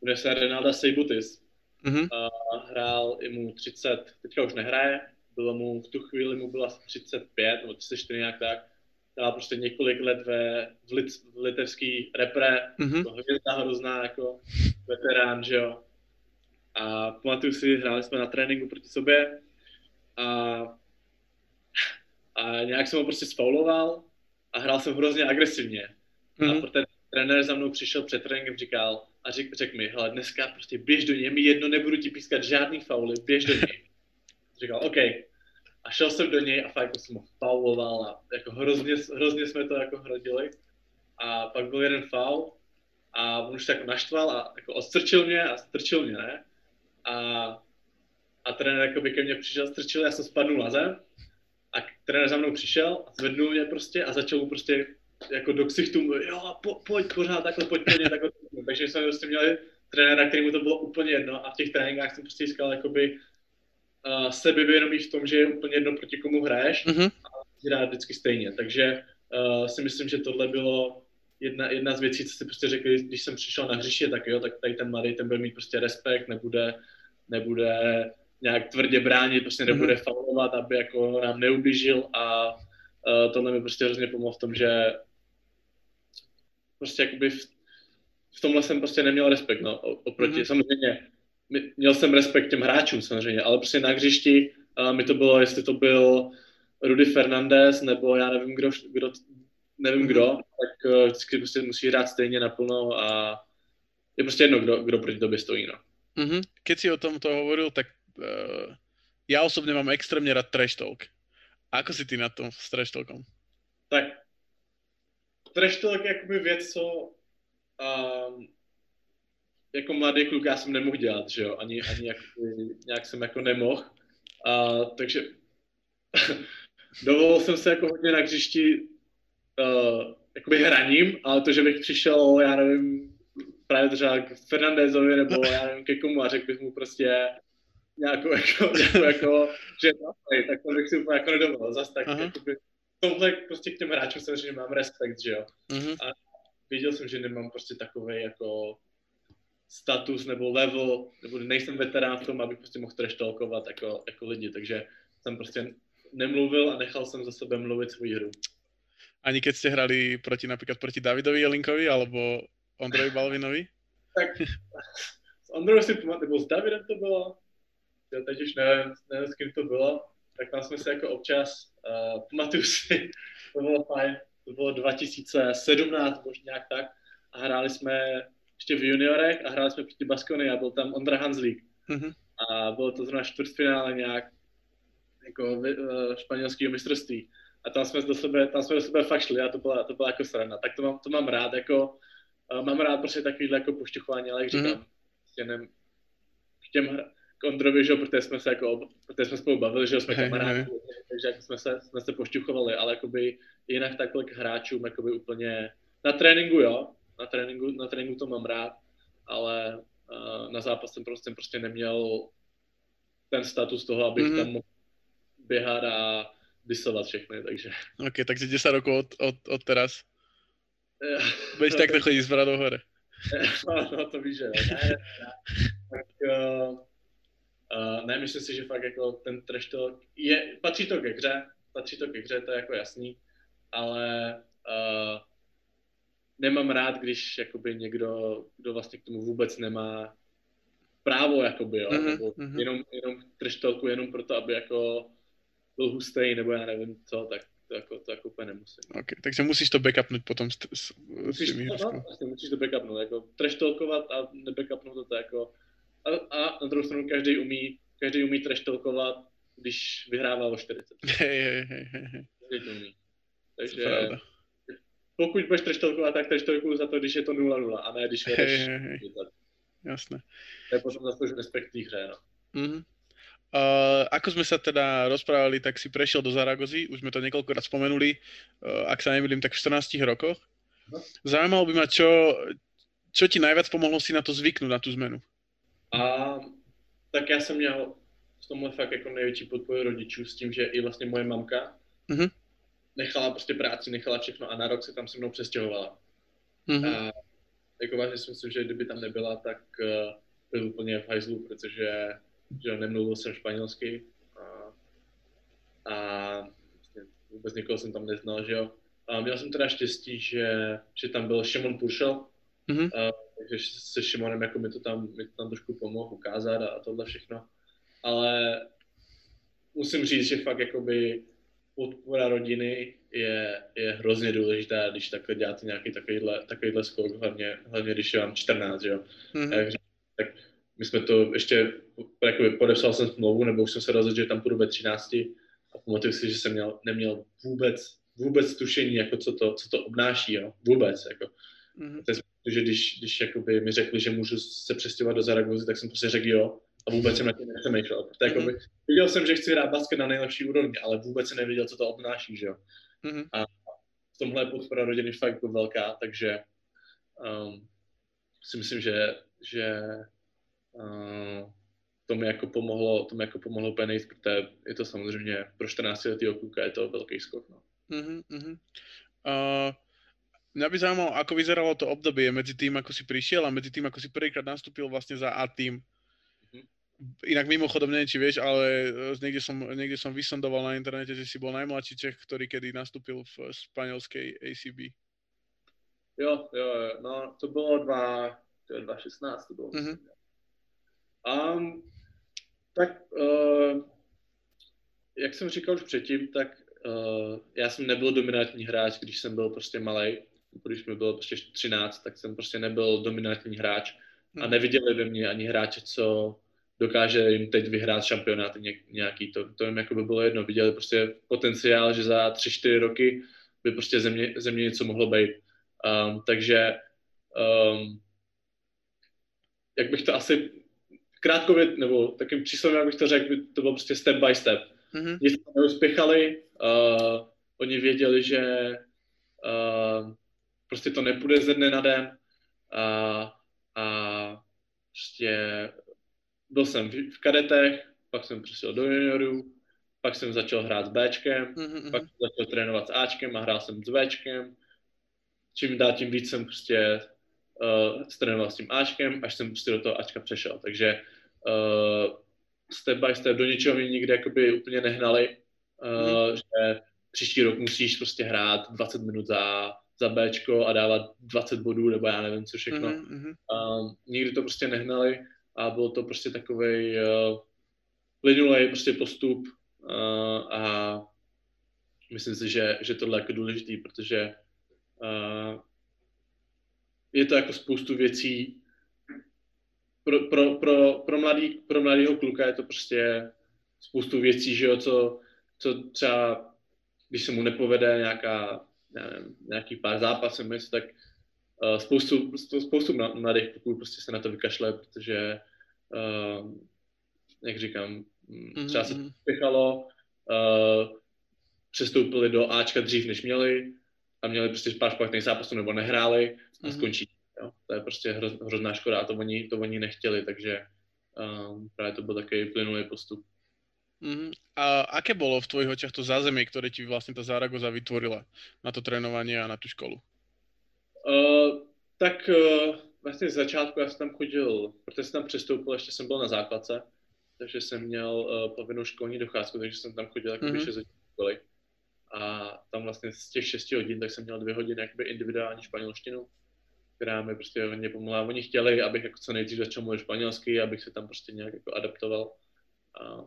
jmenuje se Renalda Seibutis. Mm-hmm. A hrál i mu 30, teďka už nehraje, bylo mu, v tu chvíli mu bylo asi 35 nebo 34 nějak tak. Hrál prostě několik let ve, v, lit, v litevský repre, mm-hmm. to hvězda hrozná jako veterán, že jo. A pamatuju si, hráli jsme na tréninku proti sobě a, a nějak jsem ho prostě sfauloval a hrál jsem hrozně agresivně. Mm-hmm. A mhm. protože trenér za mnou přišel před tréninkem, říkal a řek, řek mi, hele, dneska prostě běž do něj, mi jedno, nebudu ti pískat žádný fauly, běž do něj. Říkal, OK. A šel jsem do něj a fakt jako jsem ho fauloval a jako hrozně, hrozně jsme to jako hrodili. A pak byl jeden faul a on už se jako naštval a jako odstrčil mě a strčil mě, ne? A, a trenér jako by ke mně přišel, strčil, já jsem spadnul na zem a trenér za mnou přišel a zvednul mě prostě a začal mu prostě jako do ksichtu, jo, po, pojď pořád takhle, pojď po ně, takhle. Takže jsme prostě měli trenéra, kterému to bylo úplně jedno a v těch tréninkách jsem prostě získal jakoby uh, sebevědomí v tom, že je úplně jedno, proti komu hraješ mm-hmm. a hrát vždycky stejně. Takže uh, si myslím, že tohle bylo jedna, jedna z věcí, co si prostě řekli, když jsem přišel na hřiště, tak jo, tak tady ten mladý, ten bude mít prostě respekt, nebude, nebude nějak tvrdě bránit, prostě nebude mm-hmm. faulovat, aby jako nám neublížil a uh, tohle mi prostě hrozně pomohlo v tom, že prostě jakoby v, v tomhle jsem prostě neměl respekt, no, oproti, mm-hmm. samozřejmě, měl jsem respekt těm hráčům samozřejmě, ale prostě na hřišti uh, mi to bylo, jestli to byl Rudy Fernandez, nebo já nevím, kdo, kdo nevím kdo, tak uh, vždycky prostě musí hrát stejně naplno a je prostě jedno, kdo, kdo proti tobě stojí, no. Mm-hmm. Keď si o tom to hovoril, tak uh, já osobně mám extrémně rád trash talk. A ako si ty na tom s trash talkom? Tak trash talk je jakoby věc, co um, jako mladý kluk já jsem nemohl dělat, že jo, ani, ani jakoby, nějak jsem jako nemohl. Uh, takže *laughs* dovolil jsem se jako hodně na hřišti uh, jakoby hraním, ale to, že bych přišel, já nevím, právě třeba k Fernandezovi nebo *laughs* já nevím ke komu a řekl bych mu prostě nějakou jako, *laughs* nějakou jako že no, tak to bych si úplně jako nedovolil. Zas tak uh-huh. jakoby, tomhle prostě k těm hráčům samozřejmě mám respekt, že jo. Uh-huh. A věděl jsem, že nemám prostě takový jako status nebo level, nebo nejsem veterán v tom, abych prostě mohl treštalkovat jako, jako lidi, takže jsem prostě nemluvil a nechal jsem za sebe mluvit svou hru. Ani keď ste hrali proti napríklad proti Davidovi Jelinkovi alebo Ondrovi *laughs* Balvinovi? tak s Ondrou si pamatuju, nebo s Davidem to bylo, já teď už nevím, nevím, s kým to bylo, tak tam jsme se jako občas, uh, pamatuju si, to bylo fajn, to bylo 2017, možná nějak tak, a hráli jsme ještě v juniorech a hráli jsme proti Baskony a byl tam Ondra Hanzlík. Mm-hmm. A bylo to zrovna čtvrtfinále nějak, jako uh, španělského mistrovství. A tam jsme do sebe, tam jsme do sebe fakt šli a to byla, to byla jako sranda. Tak to mám, to mám rád, jako uh, mám rád prostě takovýhle jako pošťuchování, ale jak říkám, mm. prostě ne, k těm hra, k Ondrovi, že, protože jsme se jako, protože jsme spolu bavili, že jsme kamarádi, takže jako jsme se, jsme se pošťuchovali, ale jakoby jinak takhle k hráčům, jakoby úplně, na tréninku jo, na tréninku, na tréninku to mám rád, ale uh, na zápas jsem prostě, prostě neměl ten status toho, abych mm-hmm. tam mohl běhat a vysovat všechny, takže. Ok, takže 10 rokov od, od, od teraz. *laughs* Budeš takto chodit z do hore. no, no, to víš, že ne, ne, tak, uh, uh, ne, myslím si, že fakt jako ten trash talk je, patří to ke hře, patří to ke hře, to je jako jasný, ale uh, nemám rád, když jakoby někdo, kdo vlastně k tomu vůbec nemá právo, jakoby, jo, mm-hmm, nebo mm-hmm. jenom, jenom trštolku jenom proto, aby jako byl hustý, nebo já nevím co, tak to jako, to jako úplně nemusím. Okay, takže musíš to backupnout potom s, s, musíš, s no, no, vlastně musíš to backupnout, jako trštolkovat a nebackupnout to, to jako a, a na druhou stranu každý umí, každý umí trštolkovat, když vyhrává o 40. *laughs* Hej, hej, hej, hej. Každý to umí. Takže pokud budeš treštelkovat, tak treštelkuju za to, když je to 0-0 a ne když jedeš. Hej, hej, hej. Jasné. To je potom zase respekt té hře, no. Mm-hmm. Uh, ako sme sa teda rozprávali, tak si prešiel do Zaragozy, už sme to niekoľkokrát spomenuli, uh, ak sa nemýlim, tak v 14 rokoch. Zaujímalo by ma, čo, čo ti najviac pomohlo si na to zvyknúť, na tú zmenu? A, tak já jsem měl v tomhle fakt jako největší podporu rodičů s tím, že i vlastně moje mamka mm-hmm nechala prostě práci, nechala všechno a na rok se tam se mnou přestěhovala. Mm-hmm. A jako vážně si myslím, že kdyby tam nebyla, tak uh, byl úplně v hajzlu, protože že nemluvil jsem španělsky a, a vlastně vůbec nikoho jsem tam neznal, že jo. A měl jsem teda štěstí, že, že tam byl Šimon Puršel, mm-hmm. a, takže se Šimonem jako mi to tam, mi to tam trošku pomohl ukázat a, a tohle všechno. Ale musím říct, že fakt jakoby podpora rodiny je, je hrozně důležitá, když takhle děláte nějaký takovýhle, takovýhle skok, hlavně, hlavně když je vám 14, jo. Mm-hmm. Tak, tak my jsme to ještě, jakoby podepsal jsem smlouvu, nebo už jsem se rozhodl, že tam půjdu ve 13 a pamatuju si, že jsem měl, neměl vůbec, vůbec tušení, jako co to, co to obnáší, jo. Vůbec, jako. Mm-hmm. Takže když, když jakoby mi řekli, že můžu se přestěhovat do Zaragozy, tak jsem prostě řekl jo a vůbec jsem na tím nepřemýšlel. Protože mm-hmm. jakoby, viděl jsem, že chci hrát basket na nejlepší úrovni, ale vůbec jsem nevěděl, co to obnáší, že jo. Mm-hmm. A v tomhle je podpora rodiny fakt jako velká, takže um, si myslím, že, že uh, to mi jako pomohlo, to mi jako pomohlo úplně protože je to samozřejmě pro 14 letého kluka je to velký skok. No. Mm-hmm. Uh, Mňa by zaujímalo, ako vyzeralo to obdobie medzi tým, ako si prišiel a medzi tým, ako si prvýkrát nastúpil vlastne za A tým inak mimochodom, neviem, či vieš, ale e, niekde som, niekde som vysondoval na internete, že si bol najmladší Čech, ktorý kedy nastúpil v španielskej ACB. Jo, jo, no to bylo 2, to je 2016 to bylo. Mm-hmm. Um, tak uh, jak jsem říkal už předtím, tak uh, já jsem nebyl dominantní hráč, když jsem byl prostě malý. Když mi bylo prostě 13, tak jsem prostě nebyl dominantní hráč a mhm. neviděli ve mně ani hráče, co dokáže jim teď vyhrát šampionát nějaký, to, to jim jako by bylo jedno. Viděli prostě potenciál, že za 3-4 roky by prostě země, země něco mohlo být. Um, takže um, jak bych to asi krátkově, nebo takým číslem, jak bych to řekl, by to bylo prostě step by step. Mm-hmm. Nic neuspěchali, uh, oni věděli, že uh, prostě to nepůjde ze dne na den uh, a prostě byl jsem v, kadetech, pak jsem přišel do juniorů, pak jsem začal hrát s Bčkem, mm-hmm. pak jsem začal trénovat s Ačkem a hrál jsem s Bčkem. Čím dál tím víc jsem prostě uh, trénoval s tím Ačkem, až jsem prostě do toho Ačka přešel. Takže uh, step by step do ničeho mě nikdy jakoby úplně nehnali, uh, mm-hmm. že příští rok musíš prostě hrát 20 minut za, za Bčko a dávat 20 bodů, nebo já nevím co všechno. Mm-hmm. Um, nikdy to prostě nehnali a byl to prostě takový uh, plynulý prostě postup uh, a myslím si, že, že tohle je jako důležitý, protože uh, je to jako spoustu věcí pro, pro, pro, pro, mladý, pro mladýho kluka je to prostě spoustu věcí, že jo, co, co třeba, když se mu nepovede nějaká, nevím, nějaký pár zápasů, tak uh, spoustu, spoustu mladých kluků prostě se na to vykašle, protože, uh, jak říkám, mm-hmm. třeba se to spěchalo, uh, přestoupili do Ačka dřív, než měli a měli prostě pár špatných zápasů nebo nehráli a mm-hmm. skončí. Jo. To je prostě hroz, hrozná škoda a to oni, to oni nechtěli, takže um, právě to byl takový plynulý postup. Mm-hmm. A aké bolo v tvojich očiach to zázemie, ktoré ti vlastne tá Zaragoza vytvorila na to trénovanie a na tú školu? Uh, tak uh, vlastně z začátku já jsem tam chodil, protože jsem tam přestoupil, ještě jsem byl na základce, takže jsem měl uh, povinnou školní docházku, takže jsem tam chodil jako mm-hmm. 6 školy. A tam vlastně z těch 6 hodin, tak jsem měl dvě hodiny jakoby individuální španělštinu, která mi prostě hodně pomohla. Oni chtěli, abych jako co nejdřív začal mluvit španělsky, abych se tam prostě nějak jako adaptoval. A,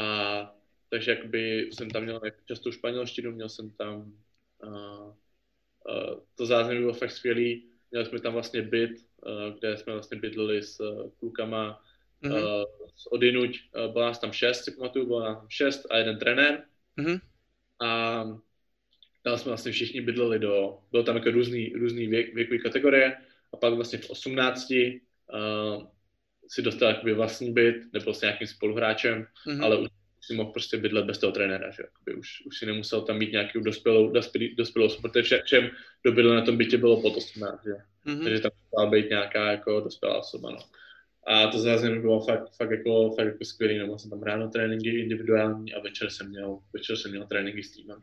a takže jakoby jsem tam měl jako častou španělštinu, měl jsem tam a, a, to zázemí bylo fakt skvělý. Měli jsme tam vlastně byt, a, kde jsme vlastně bydleli s a, klukama mm-hmm. z Odinuť. Bylo nás tam šest, si pamatuju, bylo nás tam šest a jeden trenér. Mm-hmm. A tam jsme vlastně všichni bydleli do, bylo tam jako různý, různý věk, věkový kategorie a pak vlastně v 18 uh, si dostal jakoby vlastní byt nebo s nějakým spoluhráčem, mm-hmm. ale už si mohl prostě bydlet bez toho trenéra, že jakoby už, už si nemusel tam mít nějakou dospělou, dospělou, dospělou protože všem, kdo bydlel na tom bytě, bylo pod 18, že? Mm-hmm. takže tam musela být nějaká jako dospělá osoba, no. A to zase bylo fakt, fakt, jako, fakt jako skvělý, nebo jsem tam ráno tréninky individuální a večer jsem měl, večer jsem měl tréninky s týmem.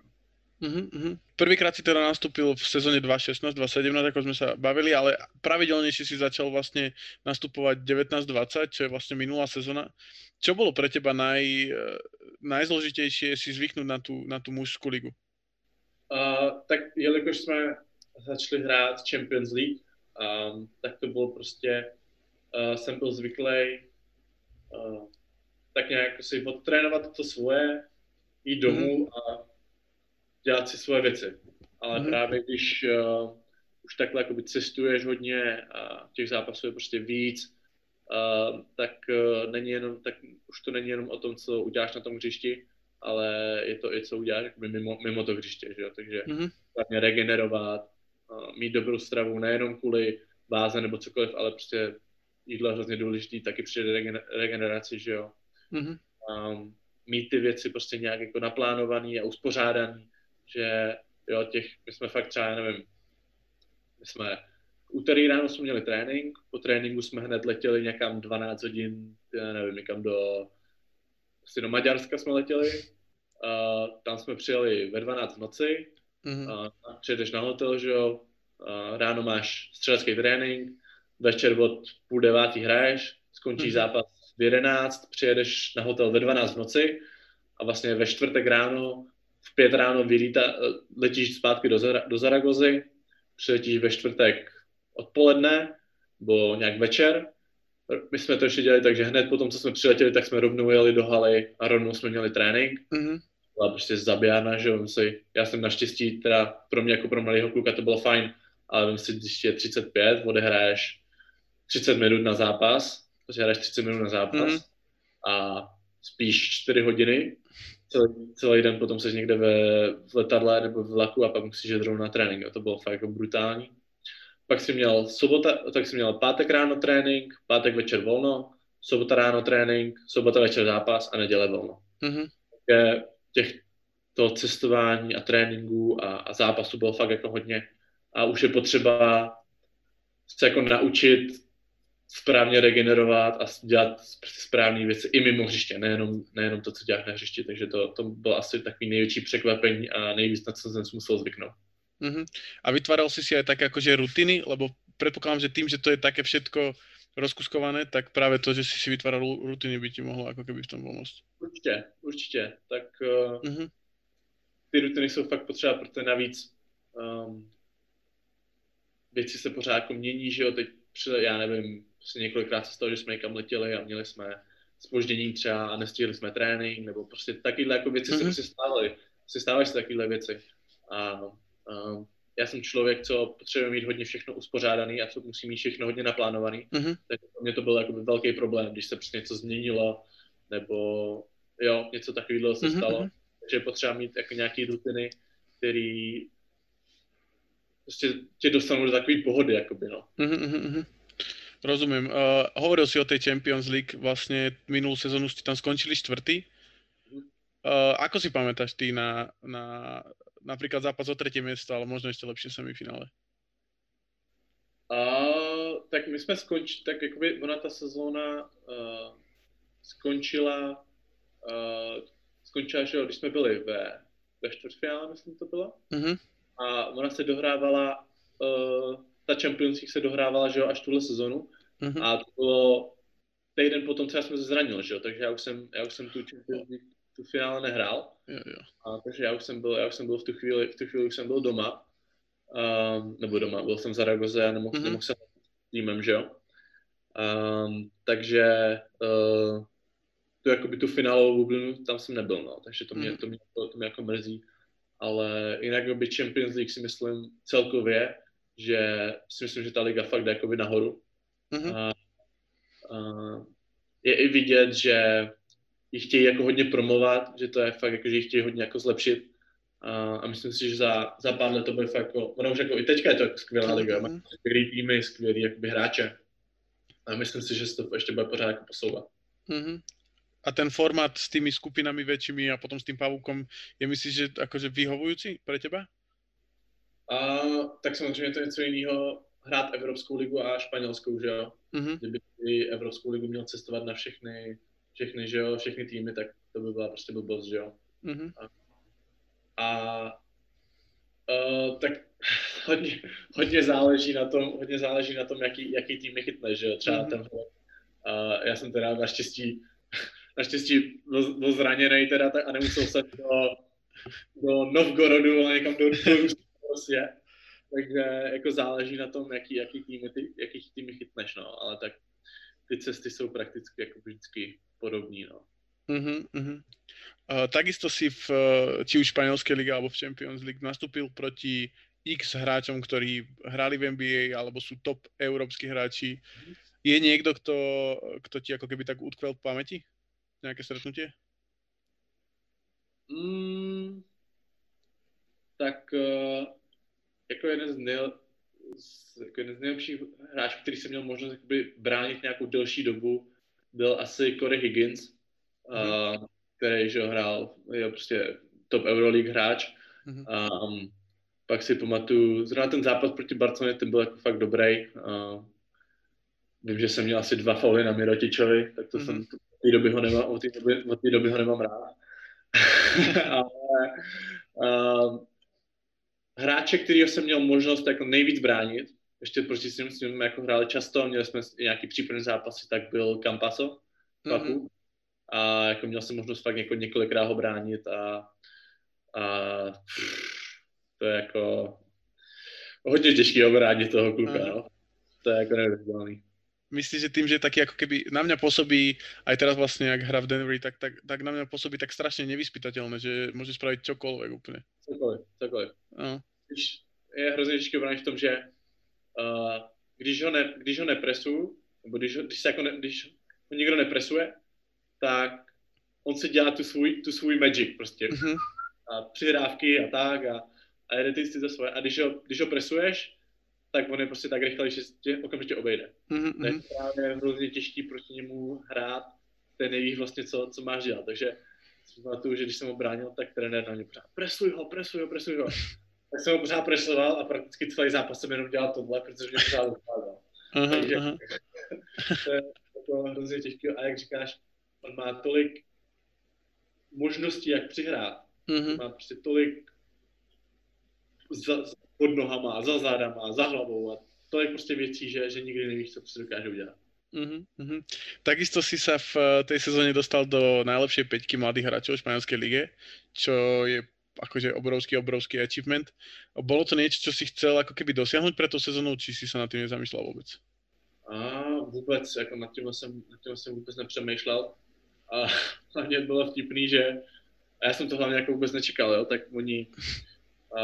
Uh-huh, Prvýkrát si teda nastúpil v sezóne 2016-2017, ako sme sa bavili, ale pravidelnejšie si začal vlastne nastupovať 19-20, čo je vlastne minulá sezóna. Čo bolo pre teba naj, eh, najzložitejšie si zvyknúť na tú, na tú mužskú ligu? Uh, tak jelikož jsme začali hrát Champions League, um, tak to bylo prostě, uh, jsem byl zvyklý uh, tak nějak si odtrénovat to svoje, jít domů mm. a dělat si svoje věci. Ale mm. právě když uh, už takhle jakoby cestuješ hodně a těch zápasů je prostě víc, uh, tak uh, není jenom, tak už to není jenom o tom, co uděláš na tom hřišti, ale je to i co uděláš jakoby mimo, mimo to hřiště, že jo? takže mm. hlavně regenerovat, uh, mít dobrou stravu, nejenom kvůli váze nebo cokoliv, ale prostě jídlo je hrozně důležitý, taky při regeneraci, že jo. Mm-hmm. Um, mít ty věci prostě nějak jako naplánovaný a uspořádaný, že jo, těch, my jsme fakt třeba, nevím, my jsme úterý ráno jsme měli trénink, po tréninku jsme hned letěli někam 12 hodin, já nevím, někam do, prostě do Maďarska jsme letěli, uh, tam jsme přijeli ve 12 v noci, mm-hmm. uh, přijedeš na hotel, že jo, uh, ráno máš střelecký trénink, večer od půl devátý hraješ, skončí mm-hmm. zápas v 11, přijedeš na hotel ve 12 v noci a vlastně ve čtvrtek ráno v pět ráno vylíta, letíš zpátky do, do Zaragozy, přiletíš ve čtvrtek odpoledne, nebo nějak večer. My jsme to ještě dělali takže hned po tom, co jsme přiletěli, tak jsme rovnou jeli do haly a rovnou jsme měli trénink. Mm-hmm. Byla prostě zabijana, že jo, si, já jsem naštěstí, teda pro mě jako pro mladého kluka to bylo fajn, ale vím si, když je 35, odehraješ 30 minut na zápas, protože hraješ 30 minut na zápas mm-hmm. a spíš 4 hodiny, celý, celý den potom seš někde ve, v letadle nebo v vlaku a pak musíš jít na trénink a to bylo fakt jako brutální. Pak si měl sobota, tak si měl pátek ráno trénink, pátek večer volno, sobota ráno trénink, sobota večer zápas a neděle volno. Mm-hmm. těch to cestování a tréninku a, a zápasu bylo fakt jako hodně a už je potřeba se jako naučit správně regenerovat a dělat správné věci i mimo hřiště, nejenom, nejenom to, co děláš na hřišti. Takže to, to bylo asi takový největší překvapení a nejvíc, na co jsem si musel zvyknout. Uh-huh. A vytváral si si aj také akože rutiny, lebo predpokladám, že tým, že to je také všetko rozkuskované, tak právě to, že si si vytváral rutiny, by ti mohlo jako keby v tom pomôcť. Určitě, určitě. Tak uh, uh-huh. ty rutiny jsou fakt potřeba, protože navíc um, věci se pořád jako mění, že jo, teď já nevím, prostě několikrát se stalo, že jsme někam letěli a měli jsme spoždění třeba a nestihli jsme trénink, nebo prostě takovéhle jako věci mm-hmm. se stávaly. Prostě stávají se takovéhle věci. A, a já jsem člověk, co potřebuje mít hodně všechno uspořádaný a co musí mít všechno hodně naplánovaný. Mm-hmm. Takže pro mě to byl jako velký problém, když se prostě něco změnilo, nebo jo, něco takového se Mhm, stalo. Takže je potřeba mít jako nějaký rutiny, který prostě tě dostanou do takové pohody, jakoby, no. Mhm, mhm, mhm. Rozumiem. Uh, hovoril si o tej Champions League, vlastne minulú sezónu ste tam skončili štvrtý. Uh, ako si pamätáš ty na, na napríklad zápas o tretie miesto, ale možno ešte lepšie semifinále? A tak my jsme skončili, tak jakoby ona ta sezóna uh, skončila, uh, skončila, že když jsme byli ve, ve čtvrtfinále, myslím to bylo, Mhm, a ona se dohrávala, uh, ta Champions League se dohrávala, že jo, až tuhle sezonu mhm. a to bylo týden potom, co já jsem se zranil, že jo, takže já už jsem, já už jsem tu Champions League, tu finále nehrál, Jo, jo. a takže já už jsem byl, já už jsem byl v tu chvíli, v tu chvíli už jsem byl doma, um, nebo doma, byl jsem v Zaragoze a nemohl, Mhm. mm-hmm. nemohl jsem s týmem, že jo. Um, takže uh, tu, jakoby tu finálovou bublinu, tam jsem nebyl, no, takže to mě, Mhm. to mě, to, to mě jako mrzí. Ale jinak by Champions League si myslím celkově, že si myslím, že ta liga fakt jde jakoby nahoru. Mhm, A, a je i vidět, že ji chtějí jako hodně promovat, že to je fakt jako, že ji chtějí hodně jako zlepšit. A, a myslím si, že za, za pár let to bude fakt jako, ono už jako i teďka je to jako skvělá liga, má mhm. skvělý týmy, skvělý jakoby hráče. A myslím si, že se to ještě bude pořád jako posouvat. Mhm. A ten formát s tými skupinami väčšími a potom s tým pavúkom je myslíš, že akože vyhovujúci pre teba? A tak samozřejmě to je něco jiného hrát Evropskou ligu a španělskou, že jo. Mhm, Kdyby Evropskou ligu měl cestovat na všechny, všechny, že jo, všechny týmy, tak to by byla prostě blbost, že jo. mhm, A uh, tak hodně, hodně, záleží na tom, hodně záleží na tom, jaký, jaký tým je chytne, že jo, třeba Mhm. mm-hmm. tenhle. Uh, já jsem teda naštěstí, *laughs* naštěstí byl, byl zraněný teda tak, a nemusel jsem do, do Novgorodu, ale někam do, do Ruska prostě. Takže jako záleží na tom, jaký, jaký týmy, ty, jaký týmy chytneš, no, ale tak ty cesty jsou prakticky jako vždycky podobní, no. mhm, mhm. Uh, takisto si v, či už španielskej lige alebo v Champions League nastúpil proti x hráčom, ktorí hrali v NBA alebo sú top európsky hráči. Je niekto, kto, kto ti ako keby tak utkvel v pamäti? Nejaké stretnutie? Mm, tak uh, jako jeden z, nej, jako jeden z nejlepších hráčů, který jsem měl možnost jakoby, bránit nějakou delší dobu, byl asi Corey Higgins, uh, který že, hrál, je prostě top Euroleague hráč. Mhm. Um, pak si pamatuju, zrovna ten zápas proti Barceloně, ten byl jako fakt dobrý. Uh, vím, že jsem měl asi dva fauly na Mirotičovi, tak to Mhm. jsem od té doby ho nemám, od té doby, od té doby ho nemám rád. *laughs* Ale uh, hráče, kterýho jsem měl možnost jako nejvíc bránit, ještě proti s ním, s ním jako hráli často, měli jsme nějaký přípravné zápasy, tak byl Campaso, Papu. Mhm. A jako měl jsem možnost fakt jako několikrát ho bránit a, a to je jako hodně těžký obránit toho kluka, Aha. no. To je jako neuvěřitelný. Myslíš, že tým, že taký ako keby na mňa pôsobí, aj teraz vlastne, ak hra v Denveri, tak, tak, tak na mňa pôsobí tak strašne nevyspytateľné, že môže spraviť čokoľvek úplne. Cokoliv, cokoliv. No. Je hrozně těžké v tom, že uh, když, ho ne, když ho nepresuju, nebo když, ho, když, se jako ne, když ho nikdo nepresuje, tak on si dělá tu svůj, tu svůj magic prostě. Mhm. A přihrávky a tak a, a jede ty si za svoje. A když ho, když ho presuješ, tak on je prostě tak rychle, že tě okamžitě obejde. Mhm, To je právě hrozně těžký proti němu hrát, ten nevíš vlastně, co, co máš dělat. Takže si pamatuju, že když jsem ho bránil, tak trenér na mě pořád presuj ho, presuj ho, presuj ho. Tak jsem ho pořád presoval a prakticky celý zápas jsem jenom dělal tohle, protože mě pořád. Aha, Takže aha. *laughs* to je jako hrozně těžké. A jak říkáš, on má tolik možností, jak přihrát. Mhm. Má prostě tolik za- pod nohama, za zádama, za hlavou a tolik prostě věcí, že, že nikdy nevíš, co prostě dokáže udělat. Mhm, mhm. Takisto si sa v eh, tej sezóne dostal do najlepšej peťky mladých hráčov v španielskej lige, čo je akože obrovský, obrovský achievement. Bolo to niečo, čo si chcel ako keby dosiahnuť pre tú sezónu, či si sa nad tým nezamýšľal vôbec? A vůbec, jako nad tím jsem, nad tím jsem vůbec nepřemýšlel. A *laughs* hlavně bylo vtipný, že a já jsem to hlavně jako vůbec nečekal, jo, tak oni, a,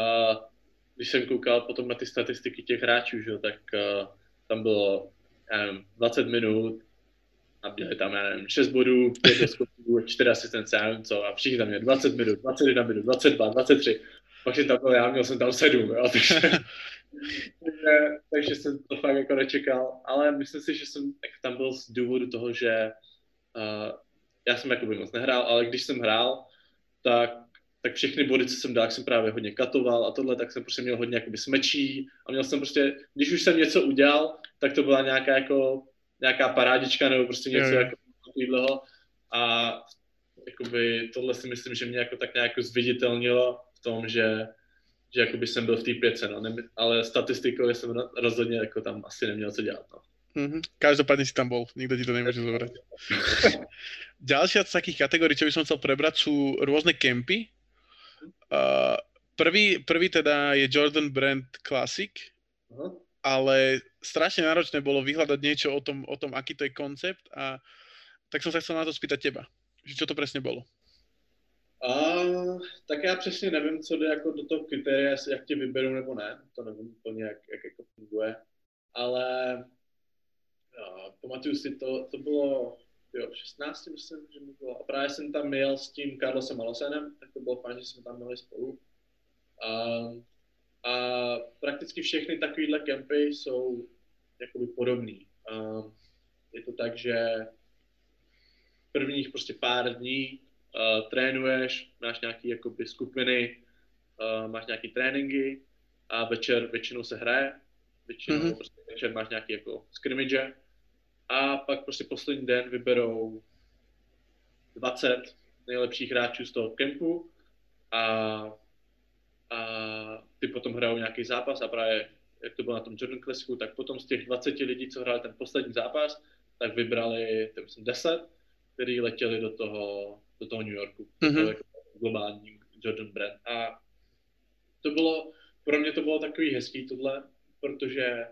když jsem koukal potom na ty statistiky těch hráčů, že, tak a, tam bylo nevím, 20 minut, nabíjeli tam, já nevím, 6 bodů, 5 doskoků, *laughs* 4 asistence, já nevím co, a všichni tam měli 20 minut, 21 minut, 22, 23. Pak jsem tam byl já, měl jsem tam 7, jo, takže, *laughs* takže, takže, jsem to fakt jako nečekal, ale myslím si, že jsem tam byl z důvodu toho, že uh, já jsem jakoby moc nehrál, ale když jsem hrál, tak, tak všechny body, co jsem dal, jsem právě hodně katoval a tohle, tak jsem prostě měl hodně jakoby smečí a měl jsem prostě, když už jsem něco udělal, tak to byla nějaká jako, nějaká parádička nebo prostě něco je. jako takového a jakoby tohle si myslím, že mě jako tak nějak zviditelnilo v tom, že že jakoby jsem byl v té pětce, no, ne, ale statistikově jsem rozhodně jako tam asi neměl co dělat. No. Mm-hmm. Každopádne si tam bol, nikto ti to nemôže zobrať. Ďalšia *laughs* z takých kategórií, čo by som chcel prebrať, sú rôzne kempy. Uh, prvý, prvý teda je Jordan Brand Classic, uh-huh. ale strašne náročné bolo vyhľadať niečo o tom, o tom, aký to je koncept a tak som sa chcel na to spýtať teba, že čo to presne bolo. Uh, tak já přesně nevím, co jde jako do toho kritéria, jak tě vyberou nebo ne, to nevím úplně, jak, jak jako funguje, ale jo, pamatuju si to, to bylo jo, v 16, myslím, že mi bylo. A právě jsem tam jel s tím Carlosem Alosenem, tak to bylo fajn, že jsme tam měli spolu. A, a prakticky všechny takovéhle kempy jsou jakoby podobný. A je to tak, že prvních prostě pár dní uh, trénuješ, máš nějaké jakoby skupiny, uh, máš nějaké tréninky a večer většinou se hraje, většinou mm-hmm. prostě večer máš nějaké jako scrimmage a pak prostě poslední den vyberou 20 nejlepších hráčů z toho kempu a, a ty potom hrajou nějaký zápas a právě jak to bylo na tom Jordan Classicu, tak potom z těch 20 lidí, co hráli ten poslední zápas, tak vybrali, to myslím, 10, kteří letěli do toho, do toho New Yorku, mm-hmm. to jako globální Jordan Brand. A to bylo, pro mě to bylo takový hezký tohle, protože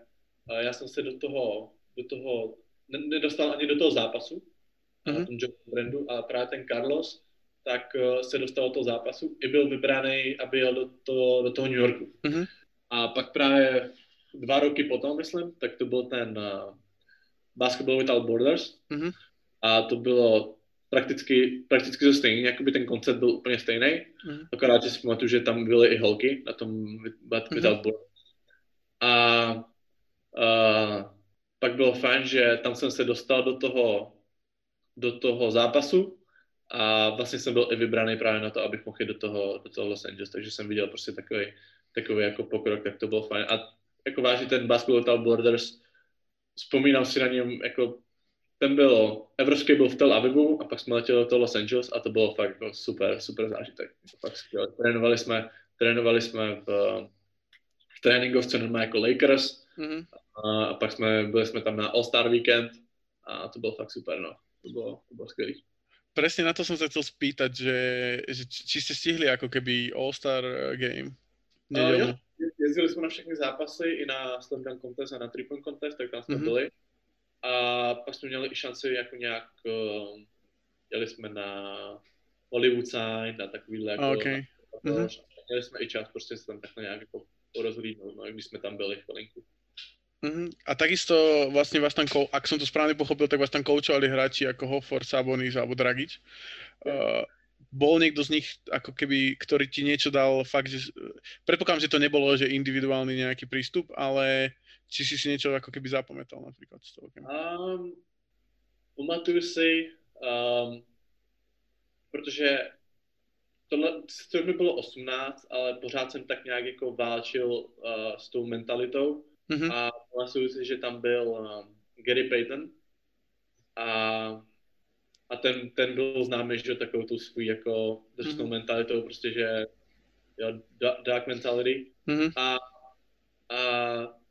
já jsem se do toho, do toho nedostal ani do toho zápasu, mm-hmm. tom Brandu, a právě ten Carlos, tak uh, se dostal do toho zápasu i byl vybraný, aby jel do, to, do toho New Yorku. Mm-hmm. A pak právě dva roky potom, myslím, tak to byl ten uh, Basketball Without Borders mm-hmm. a to bylo prakticky, prakticky to stejný, jakoby ten koncept byl úplně stejný, mm-hmm. akorát, že si pamatuju, že tam byly i holky na tom Without mm-hmm. Borders. A uh, pak bylo fajn, že tam jsem se dostal do toho, do toho zápasu a vlastně jsem byl i vybraný právě na to, abych mohl jít do toho, do toho Los Angeles, takže jsem viděl prostě takový, takový jako pokrok, tak to bylo fajn. A jako vážně ten Basketball Borders, vzpomínám si na něm, jako ten byl, evropský byl v Tel Avivu a pak jsme letěli do toho Los Angeles a to bylo fakt jako super, super zážitek. Fakt skvěle. Trénovali jsme, trénovali jsme v, v tréninkovce normálně jako Lakers mm-hmm. A pak jsme, byli jsme tam na All-Star Weekend a to bylo fakt super, no. To bylo, to bylo skvělý. Presne na to som sa chcel spýtať, že, že či ste stihli ako keby All-Star eh, Game. Uh, jo, jezdili jsme na všechny zápasy, i na Slam Dunk Contest a na Three Point Contest, tak tam jsme mm-hmm. byli. A pak jsme měli i šanci jako nějak, uh, jeli jsme na Hollywood Sign, na takovýhle jako, okay. na, mm-hmm. měli jsme i čas prostě se tam takhle nějak jako porozhlídnout, no, když jsme tam byli chvilinku. Uh-huh. A takisto vlastne vás tam, ak som to správne pochopil, tak vás tam koučovali hráči ako Hofor, Sabonis alebo Dragič. Uh, bol niekto z nich, ako keby, ktorý ti niečo dal fakt, že... Predpokladám, že to nebolo, že individuálny nejaký prístup, ale či si si niečo ako keby zapamätal napríklad z toho? Um, pamatuju si, um, protože tohle, to mi bylo 18, ale pořád jsem tak nějak jako válčil uh, s tou mentalitou, Mm-hmm. A pamatuju si, že tam byl uh, Gary Payton a, a ten, ten byl známý, že takovou tu svůj jako drsnou mm-hmm. mentalitou, prostě, že jo, dark mentality. Mm-hmm. A, a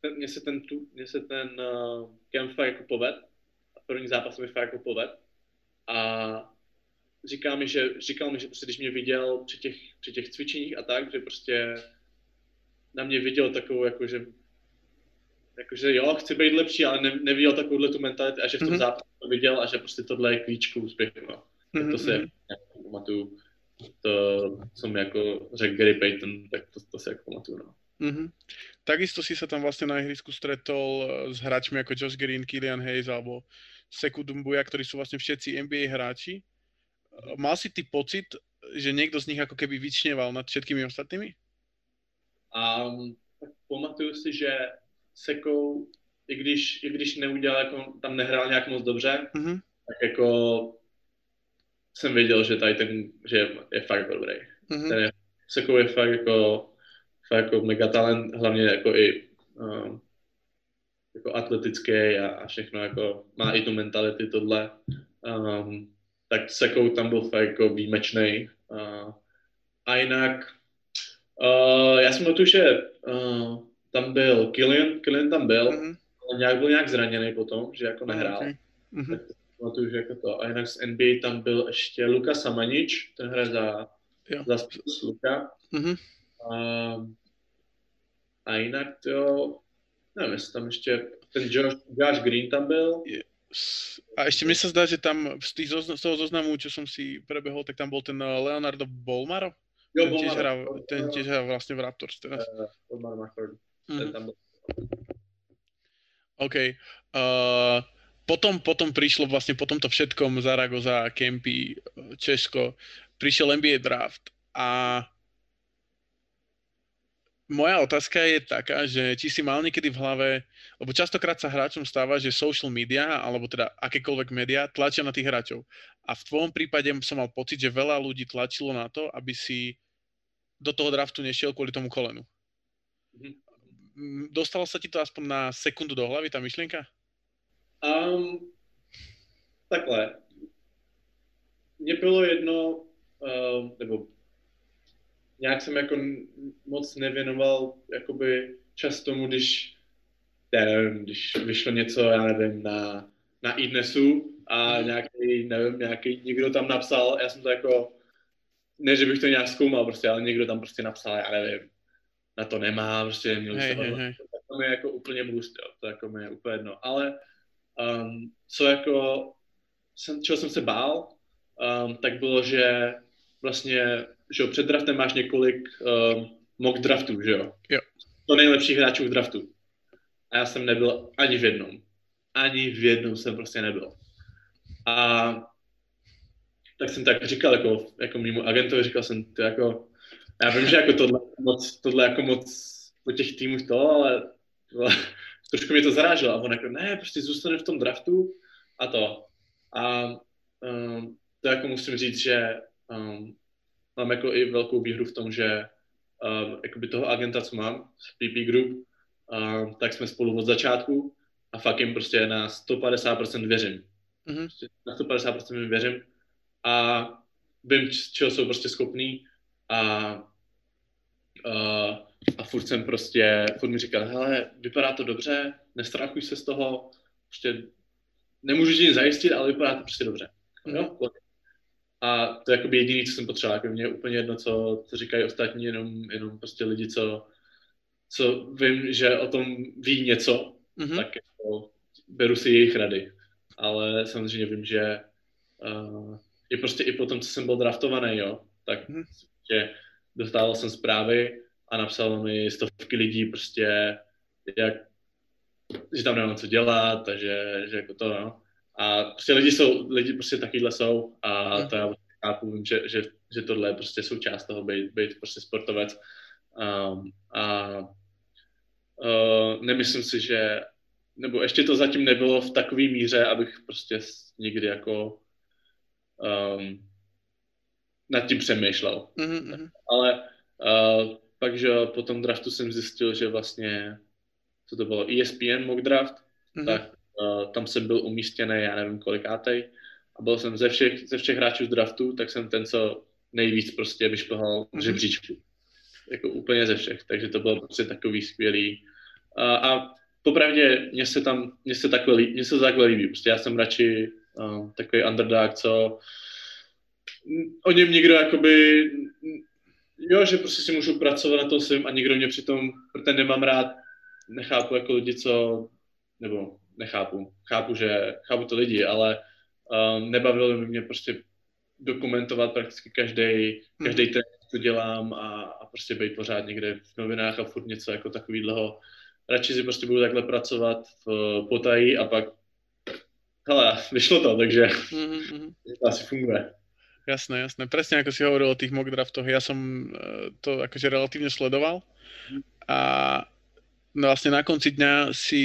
ten, mně se ten, tu, mně se ten uh, camp fakt jako poved. A první zápas mi fakt jako poved. A říkal mi, že, říkal mi, že prostě, když mě viděl při těch, při těch cvičeních a tak, že prostě na mě viděl takovou, jakože, jakože jo, chci být lepší, ale ne, neviděl takovouhle tu mentalitu a že v tom mm-hmm. zápase to viděl a že prostě tohle je klíč k úspěchu, no. Mm-hmm. to se mhm. jako pamatuju, to, co mi jako řekl Gary Payton, tak to, to se jako pamatuju, no. Mm-hmm. Takisto si sa tam vlastne na ihrisku stretol eh, s hráčmi ako Josh Green, Killian Hayes alebo Seku Dumbuya, ktorí sú vlastne všetci NBA hráči. Eh, mal si ty pocit, že niekto z nich ako keby vyčneval nad všetkými ostatnými? Um, tak pamatuju si, že Sekou, i když, i když neudělal, jako, tam nehrál nějak moc dobře, mm-hmm. tak jako jsem věděl, že tady ten, že je fakt dobrý. Mm-hmm. Ten je, Sekou je fakt jako fakt jako mega talent, hlavně jako i um, jako atletický a, a všechno, jako má i tu mentality tohle. Um, tak Sekou tam byl fakt jako výjimečný. Uh, a jinak, uh, já jsem tu, že uh, tam byl Killian, Killian tam byl, mm-hmm. ale nějak byl nějak zraněný potom, že jako nehrál. Okay. Mm-hmm. Tak pamatuju, že jako to. A jinak z NBA tam byl ještě Luka Samanič, ten hraje za, jo. za Luka. Mm-hmm. A, a jinak to, nevím, jestli tam ještě ten Josh, Josh Green tam byl. A ještě mi se zdá, že tam z, tých, z toho zoznamu, čo som si prebehol, tak tam bol ten eh, Leonardo Bolmaro. Jo, ten. Tiež hra, ten tiež hra vlastne v Raptors teraz. Uh, mm. ten tam. OK. Uh, potom, potom prišlo vlastne po tomto všetkom Zaragoza, Kempy, Česko, prišiel NBA draft a moja otázka je taká, že či si mal niekedy v hlave, lebo častokrát sa hráčom stáva, že social media, alebo teda akékoľvek médiá tlačia na tých hráčov. A v tvojom prípade som mal pocit, že veľa ľudí tlačilo na to, aby si do toho draftu nešiel kvôli tomu kolenu. Mm-hmm. Dostalo sa ti to aspoň na sekundu do hlavy, tá myšlienka? Um, takhle. Mně bylo jedno, uh, nebo nějak jsem jako moc nevěnoval jakoby čas tomu, když, já nevím, když vyšlo něco, já nevím, na, na Idnesu a mhm. nějaký, nevím, nějaký, někdo tam napsal, já jsem to jako, ne, že bych to nějak zkoumal prostě, ale někdo tam prostě napsal, já nevím, na to nemá, prostě neměl hey, hey, hey. To mi je jako úplně mlust, jo, to jako mi je úplně jedno, ale um, co jako, jsem, čeho jsem se bál, um, tak bylo, že vlastně že jo, před draftem máš několik um, mock draftů, že jo? Jo. To nejlepších hráčů v draftu. A já jsem nebyl ani v jednom. Ani v jednom jsem prostě nebyl. A tak jsem tak říkal jako, jako mimo agentovi, říkal jsem to jako, já vím, že jako tohle, moc, tohle jako moc po těch týmech to, ale to, *laughs* trošku mě to zaráželo. A on jako, ne, prostě zůstane v tom draftu a to. A um, to jako musím říct, že um, mám jako i velkou výhru v tom, že um, jakoby toho agenta, co mám z PP Group, um, tak jsme spolu od začátku a fakt jim prostě na 150% věřím. Mm-hmm. Prostě na 150% jim věřím a vím, čeho jsou prostě schopný a, uh, a furt jsem prostě, furt mi říkal, hele, vypadá to dobře, nestrachuj se z toho, prostě nemůžu ti nic zajistit, ale vypadá to prostě dobře. Mm-hmm. Jo? A to je jako jediný, co jsem potřeboval. Jako mě je úplně jedno, co, co říkají ostatní, jenom, jenom prostě lidi, co, co vím, že o tom ví něco, mm-hmm. tak jako beru si jejich rady. Ale samozřejmě vím, že uh, i prostě i po tom, co jsem byl draftovaný, jo, tak mm-hmm. prostě dostával jsem zprávy a napsalo mi stovky lidí prostě, jak, že tam nemám co dělat, takže že jako to, no. A prostě lidi jsou, lidi prostě takovýhle jsou a to já chápu, vím, že, že, že tohle je prostě součást toho být, být prostě sportovec. Um, a uh, nemyslím si, že nebo ještě to zatím nebylo v takové míře, abych prostě někdy jako um, nad tím přemýšlel. Mm-hmm. Ale uh, pak, že po tom draftu jsem zjistil, že vlastně, co to bylo, ESPN mock draft, mm-hmm. tak Uh, tam jsem byl umístěný, já nevím kolikátej, a byl jsem ze všech, ze všech hráčů z draftu, tak jsem ten, co nejvíc prostě vyšplhal mm-hmm. žebříčku. Jako úplně ze všech, takže to bylo prostě takový skvělý. Uh, a popravdě mně se tam, mně se takhle, mně se takhle líbí, prostě já jsem radši uh, takový underdog, co o něm někdo jakoby, jo, že prostě si můžu pracovat na tom svým a někdo mě přitom, protože nemám rád, nechápu jako lidi, co, nebo nechápu. Chápu, že chápu to lidi, ale um, nebavilo by mě prostě dokumentovat prakticky každý, každý mm. trénink, co dělám a, a prostě být pořád někde v novinách a furt něco jako takového. Radši si prostě budu takhle pracovat v potají a pak hele, vyšlo to, takže mm-hmm. to asi funguje. Jasné, jasné. Presne ako si hovoril o tých mock draftoch, ja som eh, to akože relatívne sledoval a no vlastne na konci dňa si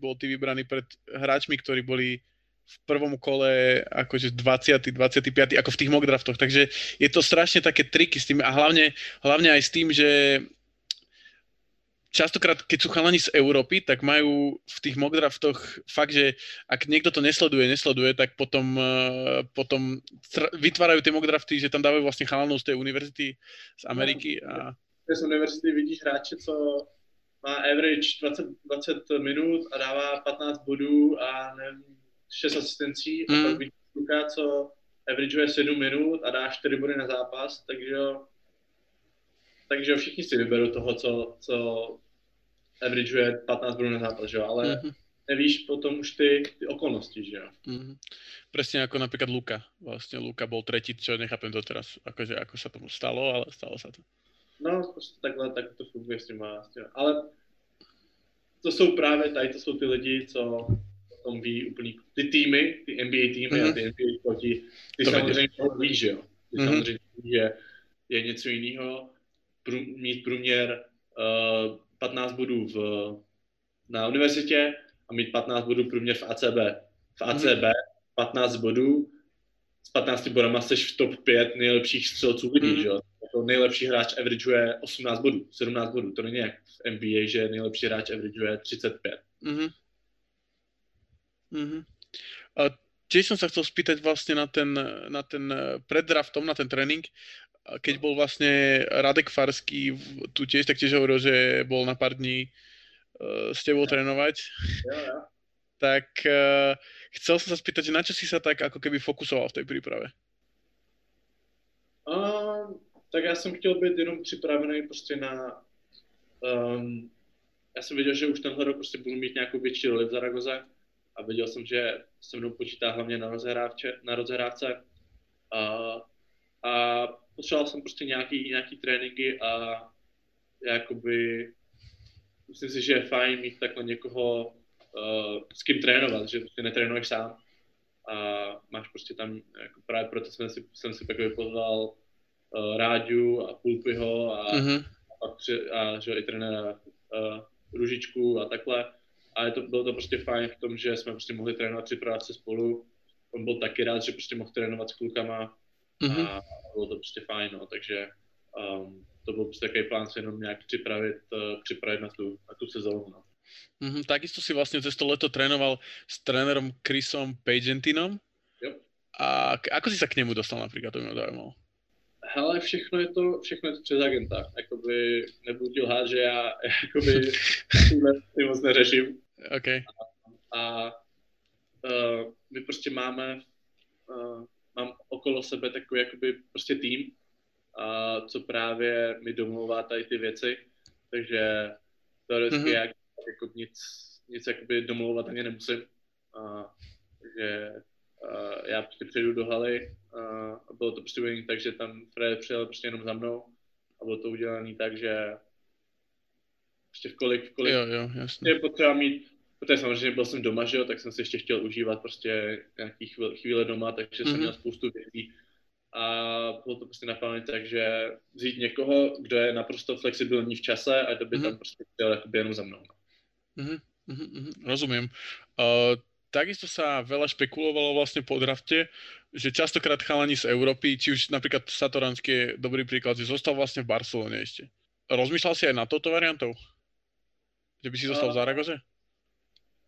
bol ty vybraný pred hráčmi, ktorí boli v prvom kole akože 20. 25. ako v tých mock draftoch, takže je to strašne také triky s tým a hlavne, hlavne aj s tým, že častokrát, keď sú chalani z Európy, tak majú v tých mock draftoch fakt, že ak niekto to nesleduje, nesleduje, tak potom, uh, potom vytvárajú tie mock drafty, že tam dávajú vlastne chalanov z tej univerzity z Ameriky. A... Z univerzity vidíš hráče, co má average 20, 20 minut a dává 15 bodů a nevím, 6 asistencí mm. a pak vidíš kluka, co averageuje 7 minut a dá 4 body na zápas, takže takže všichni si vyberou toho, co, co averageuje 15 bodů na zápas, že jo, ale mm-hmm. nevíš potom už ty, ty okolnosti, že jo. Mm-hmm. Presne ako napríklad Luka. Vlastne Luka bol tretí, čo nechápem to teraz, akože, ako sa tomu stalo, ale stalo sa to. No, prostě takhle, tak to funguje s těma, s těma. Ale to jsou právě tady, to jsou ty lidi, co o tom ví úplný, ty týmy, ty NBA týmy mm-hmm. a ty NBA proti, ty to samozřejmě ví, že jo. Ty mm-hmm. samozřejmě ví, že je něco jiného, prů, mít průměr uh, 15 bodů v, na univerzitě a mít 15 bodů průměr v ACB. V ACB mm. 15 bodů, s 15 bodama jsi v top 5 nejlepších střelců lidí, mm. že jo? Jako nejlepší hráč averageuje 18 bodů, 17 bodů. To není jak v NBA, že nejlepší hráč averageuje 35. Mm-hmm. Mm-hmm. A tiež som sa chcel spýtať vlastne na ten, na ten preddraftom, na ten tréning keď bol vlastne Radek Farský tu tiež, tak tiež hovoril, že bol na pár dní uh, s tebou trénovať. Tak uh, chcel som sa spýtať, na čo si sa tak ako keby fokusoval v tej príprave? Uh, tak já jsem chtěl být jenom připravený prostě na... Um, já jsem věděl, že už tenhle rok prostě budu mít nějakou větší roli v Zaragoze a věděl jsem, že se mnou počítá hlavně na rozehrávce. Na rozehrávce. Uh, a potřeboval jsem prostě nějaký, nějaký tréninky a jakoby myslím si, že je fajn mít takhle někoho, uh, s kým trénovat, že prostě netrénuješ sám a máš prostě tam, jako právě proto jsem si, jsem si takový pozval uh, Ráďu a Pulpiho a, mm-hmm. a, při, a že i trenéra uh, Ružičku a takhle. A je to, bylo to prostě fajn v tom, že jsme prostě mohli trénovat, připravovat se spolu. On byl taky rád, že prostě mohl trénovat s klukama mm-hmm. a bylo to prostě fajn, no, takže um, to byl prostě takový plán se jenom nějak připravit, uh, připravit na tu, na tu sezónu. No. Mm-hmm, takisto si vlastně cez to leto trénoval s trénerom Chrisom Pagentinom. Jo. A ako si sa k němu dostal například, to mě zajímalo. Hele, všechno je to, všechno je to přes agenta. Jakoby nebudu ti lhát, že já *laughs* jakoby ty moc neřeším. *laughs* Okay. A, a uh, my prostě máme uh, mám okolo sebe takový jakoby prostě tým, a co právě mi domluvá tady ty věci, takže teoreticky mm-hmm. jak, jako nic, nic jakoby domlouvat ani nemusím. A, takže a, já prostě přijdu do haly a, a bylo to prostě udělané tak, že tam Fred přijel prostě jenom za mnou a bylo to udělané tak, že prostě v kolik, v kolik jo, jo, jasně. je potřeba mít protože samozřejmě byl jsem doma, že jo, tak jsem si ještě chtěl užívat prostě nějaký chvíle, chvíle doma, takže mm-hmm. jsem mhm. měl spoustu věcí a bylo to prostě naplánované tak, že vzít někoho, kdo je naprosto flexibilní v čase a kdo by mm-hmm. tam prostě chtěl jenom za mnou. Mm-hmm. Mm-hmm. Rozumím. Uh, takisto sa veľa špekulovalo vlastne po drafte, že častokrát chalani z Európy, či už napríklad Satoranský je dobrý príklad, že zostal vlastne v Barcelone ešte. Rozmýšľal si aj na touto variantou? Že by si zostal v Zaragoze?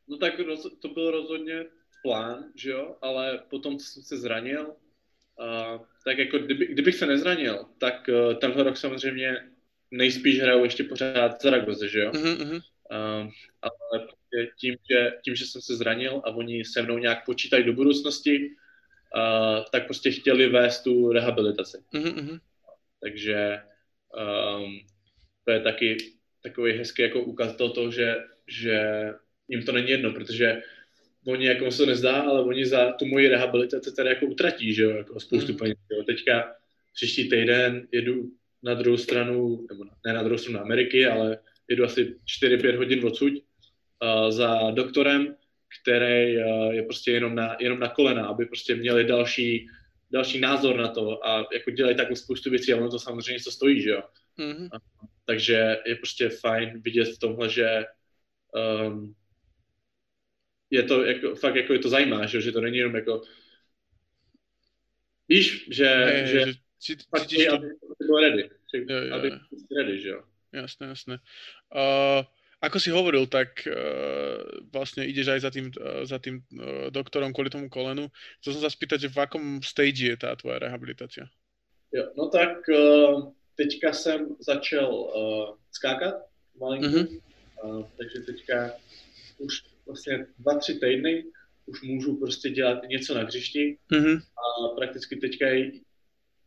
No tak to byl rozhodně plán, že jo, ale potom jsem se zranil. A, tak jako kdyby, kdybych se nezranil, tak uh, tenhle rok samozřejmě nejspíš hraju ještě pořád Zaragoze, že jo. Mm-hmm. Uh, ale prostě tím že, tím, že jsem se zranil a oni se mnou nějak počítají do budoucnosti, uh, tak prostě chtěli vést tu rehabilitaci. Mm-hmm. Takže um, to je taky takový hezký jako ukazatel toho, že, že jim to není jedno, protože oni jako se to nezdá, ale oni za tu moji rehabilitaci tady jako utratí, že jo, jako spoustu mm. peněz, jo. Teďka příští týden jedu na druhou stranu, nebo ne na druhou stranu Ameriky, ale jedu asi 4-5 hodin odsud uh, za doktorem, který uh, je prostě jenom na, jenom na kolena, aby prostě měli další, další názor na to a jako dělají takhle spoustu věcí a ono to samozřejmě něco stojí, že jo. Mm-hmm. Uh, takže je prostě fajn vidět v tomhle, že um, je to jako, fakt jako je to zajímá, že, že to není jenom jako víš, že, ne, že, že fakt cítíš to... aby to bylo ready, že, jo, jo, aby ready, že jo. Jasné, jasné. Uh, ako si hovoril, tak uh, vlastne ideš aj za tým, uh, za tým uh, doktorom kvôli tomu kolenu. Chcel som sa spýtať, že v akom stage je tá tvoja rehabilitácia? Jo, no tak uh, teďka jsem začal uh, skákat malinko, mm-hmm. uh, takže teďka už vlastně dva, tři týdny už můžu prostě dělat něco na hřišti mm-hmm. a prakticky teďka je,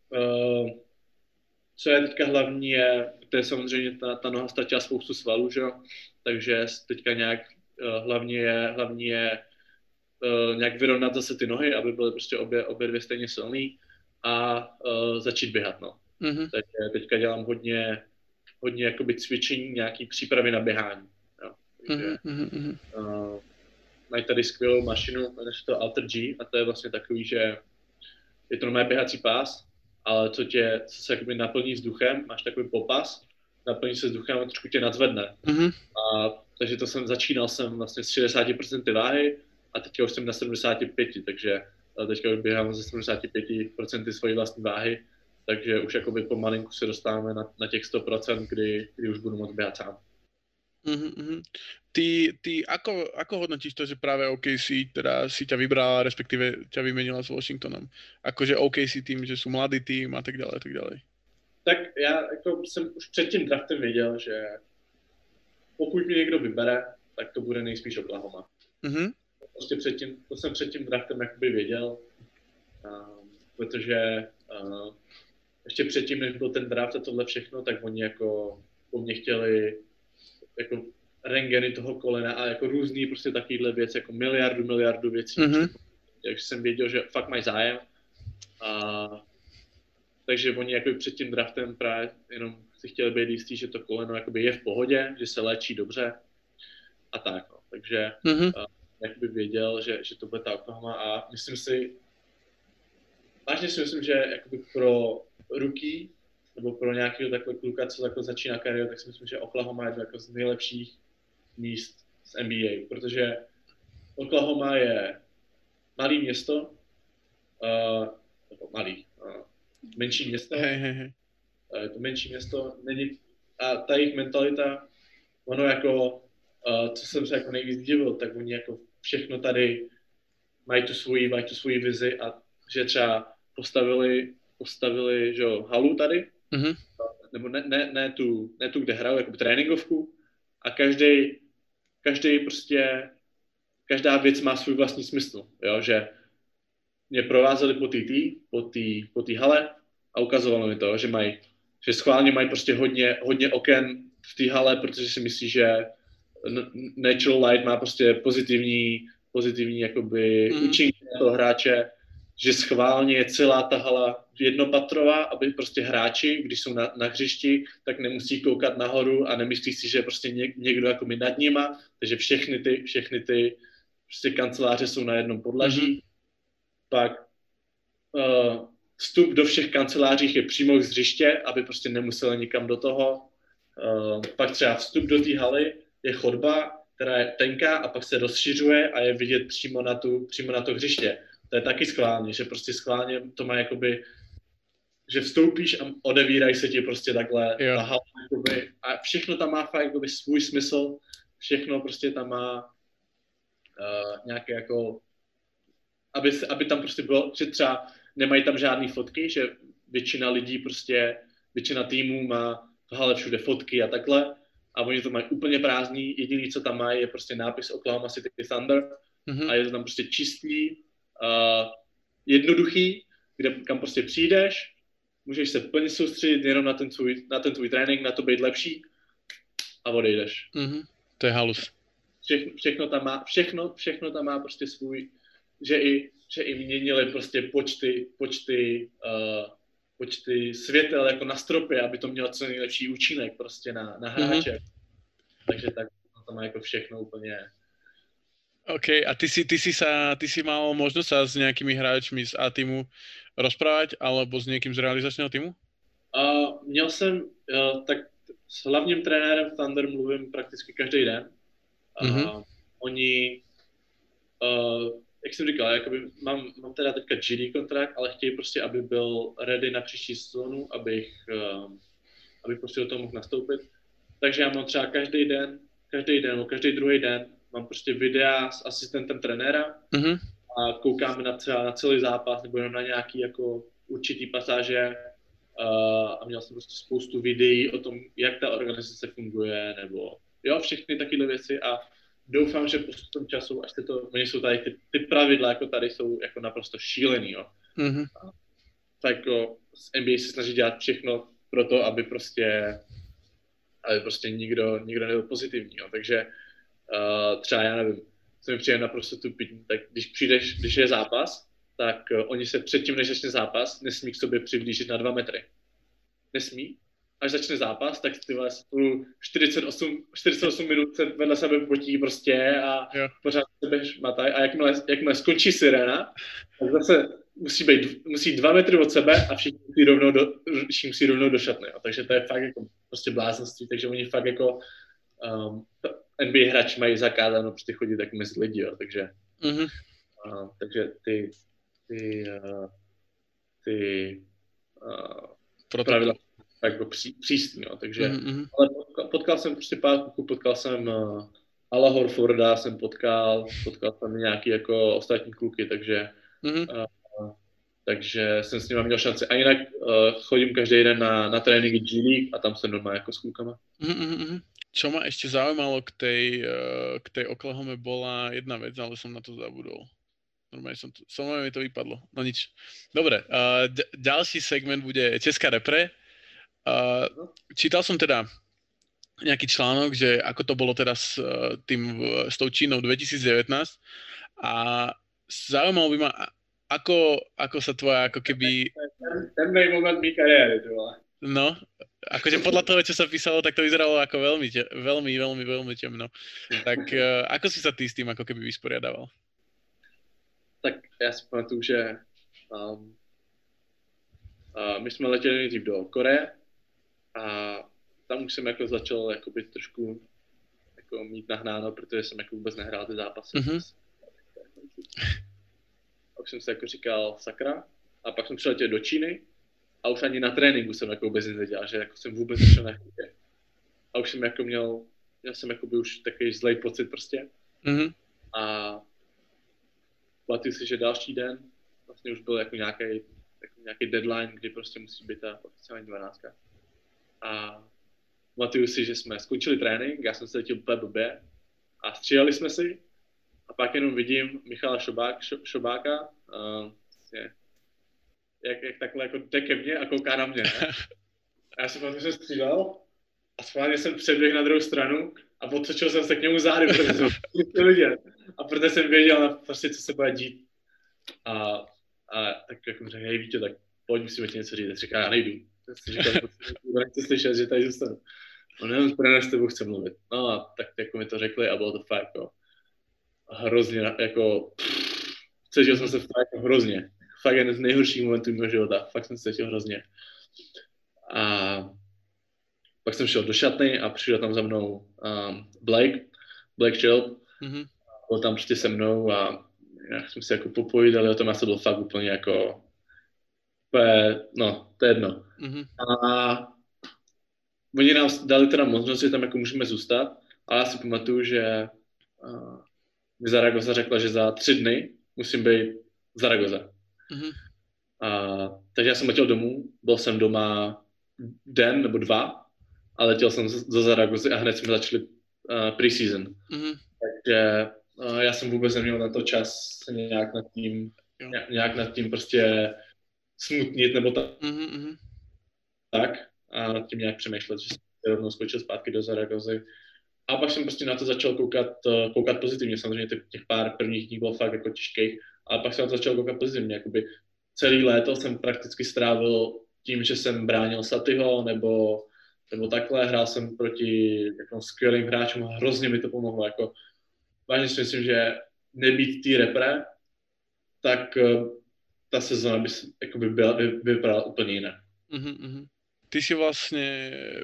uh, co je teďka hlavní je, to je samozřejmě ta, ta noha ztratila spoustu svalů, že jo, takže teďka nějak uh, hlavně je, hlavně je uh, nějak vyrovnat zase ty nohy, aby byly prostě obě, obě dvě stejně silný a uh, začít běhat, no. Mm-hmm. Takže teďka dělám hodně, hodně jakoby cvičení, nějaký přípravy na běhání. Takže, mm-hmm. uh, mají tady skvělou mašinu, jmenuje se to Alter G a to je vlastně takový, že je to normální běhací pás, ale co tě, co se jakoby naplní vzduchem, máš takový popas, naplní se vzduchem a trošku tě nadzvedne. Mm-hmm. A, takže to jsem, začínal jsem vlastně s 60% váhy a teďka už jsem na 75, takže teďka už běhám ze 75% svojí vlastní váhy takže už jakoby pomalinku se dostáváme na, na těch 100%, kdy, kdy už budu moc běhat sám. Mm-hmm. Ty, ty ako, ako hodnotíš to, že práve OKC teda si ťa vybrala, respektíve ťa vymenila s Washingtonem? Akože OKC tým, že sú mladý tým a tak ďalej, a tak ďalej. Tak já jako jsem už před tím draftem věděl, že pokud mě někdo vybere, tak to bude nejspíš Oklahoma. Mm-hmm. Prostě předtím, to jsem před tím draftem jakoby věděl, um, protože uh, ještě předtím, než byl ten draft a tohle všechno, tak oni jako po mně chtěli jako rengeny toho kolena a jako různý prostě takovýhle věc, jako miliardu, miliardu věcí. Mm-hmm. Takže jsem věděl, že fakt mají zájem. A takže oni jako před tím draftem právě jenom si chtěli být jistý, že to koleno jakoby je v pohodě, že se léčí dobře a tak. No. Takže mm-hmm. uh, jakoby věděl, že, že to bude ta Oklahoma a myslím si, vážně si myslím, že jakoby pro ruky, nebo pro nějakého takhle kluka, co takhle začíná kariéru, tak si myslím, že Oklahoma je to jako z nejlepších míst z NBA, protože Oklahoma je malý město, uh, nebo malý, uh, menší město. Uh, je to menší město, není, a ta jejich mentalita, ono jako, uh, co jsem se jako nejvíc divil, tak oni jako všechno tady mají tu svoji, mají tu svoji vizi a že třeba postavili postavili že jo, halu tady, mm-hmm. nebo ne, ne, ne, tu, ne tu, kde hrajou, jako tréninkovku a každý, každý prostě, každá věc má svůj vlastní smysl, jo, že mě provázeli po té po tý, po tý hale a ukazovalo mi to, že mají, že schválně mají prostě hodně, hodně oken v té hale, protože si myslí, že natural light má prostě pozitivní, pozitivní jakoby mm. účinky na toho hráče, že schválně je celá ta hala jednopatrová, aby prostě hráči, když jsou na, na hřišti, tak nemusí koukat nahoru a nemyslí si, že prostě něk, někdo jako my nad nima, takže všechny ty, všechny ty prostě kanceláře jsou na jednom podlaží. Mm-hmm. Pak uh, vstup do všech kancelářích je přímo z hřiště, aby prostě nemuseli nikam do toho. Uh, pak třeba vstup do té haly je chodba, která je tenká a pak se rozšiřuje a je vidět přímo na, tu, přímo na to hřiště. To je taky schválně, že prostě schválně to má jakoby že vstoupíš a odevírají se ti prostě takhle jo. ta hala, jakoby, a všechno tam má fakt jakoby svůj smysl, všechno prostě tam má uh, nějaké jako, aby, se, aby tam prostě bylo, že třeba nemají tam žádné fotky, že většina lidí prostě, většina týmů má v hale všude fotky a takhle a oni to mají úplně prázdný, jediný, co tam mají, je prostě nápis Oklahoma City Thunder mm-hmm. a je to tam prostě čistý, uh, jednoduchý, kde, kam prostě přijdeš, můžeš se plně soustředit jenom na ten tvůj, na ten tvůj trénink, na to být lepší a odejdeš. Mm-hmm. To je halus. všechno, všechno, tam má, všechno, všechno tam má prostě svůj, že i, že i měnili prostě počty, počty, uh, počty světel jako na stropě, aby to mělo co nejlepší účinek prostě na, na hráče. Mm-hmm. Takže tak to má jako všechno úplně OK, a ty si, ty si, sa, ty si mal možnosť sa s nejakými hráčmi z A týmu rozprávať, alebo s niekým z realizačného týmu? Uh, měl jsem, uh, tak s hlavním trenérem Thunder mluvím prakticky každý den. Uh, mm-hmm. Oni, uh, jak jsem říkal, jakoby mám, mám teda teďka GD kontrakt, ale chtějí prostě, aby byl ready na příští sezónu, abych, uh, abych prostě do toho mohl nastoupit. Takže já mám třeba každý den, každý den, každý druhý den mám prostě videa s asistentem trenéra mm-hmm. a koukáme na, třeba na celý zápas nebo jenom na nějaký jako určitý pasáže uh, a měl jsem prostě spoustu videí o tom, jak ta organizace funguje nebo jo, všechny takové věci a doufám, že postupem času, až se to, oni jsou tady, ty, ty pravidla jako tady jsou jako naprosto šílený, jo. Mm-hmm. tak jako z NBA se snaží dělat všechno pro to, aby prostě aby prostě nikdo, nikdo nebyl pozitivní, jo. takže uh, třeba já nevím, co mi přijde naprosto tupý, tak když přijdeš, když je zápas, tak uh, oni se předtím, než začne zápas, nesmí k sobě přiblížit na dva metry. Nesmí. Až začne zápas, tak ty vás spolu 48, 48 minut se vedle sebe potí prostě a jo. pořád sebe šmataj a jakmile, jakmile skončí sirena, tak zase musí být, musí dva metry od sebe a všichni musí rovnou do, všichni musí rovnou do šatny. Jo. Takže to je fakt jako prostě bláznoství, takže oni fakt jako um, NBA hráči mají zakázáno prostě chodit tak mezi lidi, jo, takže, mm-hmm. uh, takže ty, ty, uh, ty uh, pravidla tak jako pří, přísný, jo, takže, mm-hmm. ale potkal, potkal jsem prostě pár kluků, potkal jsem uh, Ala Horforda jsem potkal, potkal jsem nějaký jako ostatní kluky, takže mm-hmm. uh, takže jsem s nimi měl šanci. A jinak uh, chodím každý den na, na tréninky G League a tam jsem doma jako s klukama. Mm-hmm. Čo ma ešte zaujímalo k tej, uh, k tej Oklahoma bola jedna vec, ale som na to zabudol. Normálne som to, som mi to vypadlo. No nič. Dobre, uh, d- ďalší segment bude Česká repre. Uh, čítal som teda nejaký článok, že ako to bolo teda s, tým, s tou Čínou 2019 a zaujímalo by ma, ako, ako sa tvoja ako keby... Ten, ten moment mý kariéry, to No, akože podľa toho, čo sa písalo, tak to vyzeralo ako veľmi, veľmi, veľmi, veľmi temno. Tak uh, ako si sa ty s tým ako keby vysporiadaval? Tak já si pamatuju, že um, uh, my jsme letěli nejdřív do Koreje a tam už jsem jako začal jakoby trošku jako mít nahnáno, protože jsem jako vůbec nehrál ty zápasy. Mm-hmm. A už jsem si jako říkal sakra. A pak jsem přiletěl do Číny a už ani na tréninku jsem jako vůbec nic nedělal, že jako jsem vůbec nešel na chvíli. A už jsem jako měl, měl jsem jako by už takový zlej pocit prostě. Mm-hmm. A pamatuju si, že další den vlastně už byl jako nějaký, jako nějaký deadline, kdy prostě musí být ta oficiální dvanáctka. A pamatuju si, že jsme skončili trénink, já jsem se letěl úplně blbě a střídali jsme si a pak jenom vidím Michala Šobák, Šobáka, uh, vlastně jak, jak takhle jako jde ke mně a kouká na mě. Ne? A já jsem potom se střídal a schválně jsem předběhl na druhou stranu a otočil jsem se k němu zády, protože jsem. *laughs* A protože jsem věděl na prostě, co se bude dít. A, a tak jako mi řekl, hej Vítě, tak pojď, musíme ti něco říct. Říká, já nejdu. Tak říkal, nechci slyšet, že tady zůstanu. No nevím, s tebou chce mluvit. No a tak jako mi to řekli a bylo to fakt jako hrozně, jako cítil jsem se fakt hrozně fakt jeden z nejhorších momentů mého života. Fakt jsem se cítil hrozně. A pak jsem šel do šatny a přišel tam za mnou um, Blake, Blake Chill. Mm-hmm. Byl tam prostě se mnou a jak jsme si jako popovídali o tom, já jsem byl fakt úplně jako no, to je jedno. Mm-hmm. A oni nám dali teda možnost, že tam jako můžeme zůstat, ale já si pamatuju, že uh, mi Zaragoza řekla, že za tři dny musím být v Zaragoza. Mm-hmm. A, takže já jsem letěl domů, byl jsem doma den nebo dva a letěl jsem za Zaragozy a hned jsme začali uh, pre-season. Mm-hmm. Takže uh, já jsem vůbec neměl na to čas nějak nad tím, nějak, nějak nad tím prostě smutnit nebo tak. Mm-hmm. tak a nad tím nějak přemýšlet, že jsem rovnou skočil zpátky do Zaragozy A pak jsem prostě na to začal koukat, eh, koukat pozitivně. Samozřejmě těch, pár prvních dní bylo fakt jako těžkých, ale pak jsem na to začal koukat pozitivně. Jakoby celý léto jsem prakticky strávil tím, že jsem bránil Satyho, nebo, nebo takhle, hrál jsem proti jako skvělým hráčům a hrozně mi to pomohlo. Jako, vážně si myslím, že nebýt tý repre, tak eh, ta sezóna by, by, byla, by, by vypadala úplně jinak. Mm-hmm. Ty si vlastne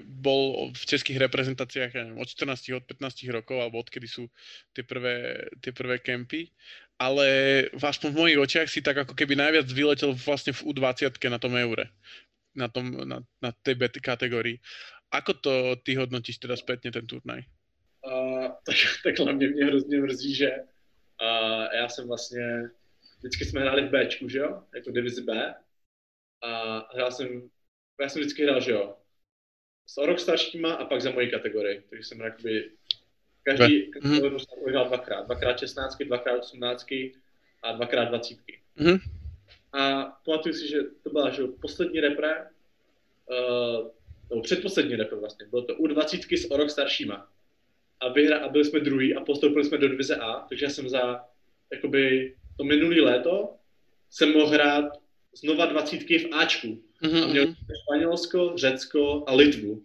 bol v českých neviem, od 14, od 15 rokov, alebo odkedy sú tie prvé, tie prvé kempy, ale aspoň v mojich očiach si tak ako keby najviac vyletel vlastne v U20 na tom eure, na, tom, na, na tej bet kategórii. Ako to ty hodnotíš teda spätne ten turnaj? Uh, tak, tak hlavně mě hrozně mrzí, že uh, já jsem vlastně, vždycky jsme hráli v Bčku, že jo, jako divizi B a hrál jsem já jsem vždycky hrál, že jo, s o rok staršíma a pak za moji kategorii, takže jsem jakoby každý, každý mm-hmm. hrál dvakrát, dvakrát 16, dvakrát 18 a dvakrát 20. Mm-hmm. A pamatuju si, že to byla že poslední repre, uh, nebo předposlední repre vlastně, bylo to u 20 s o rok staršíma. A, vyhra, a byli jsme druhý a postoupili jsme do divize A, takže já jsem za jakoby to minulý léto jsem mohl hrát znova dvacítky v Ačku. Mm-hmm. A měl mhm. Španělsko, Řecko a Litvu.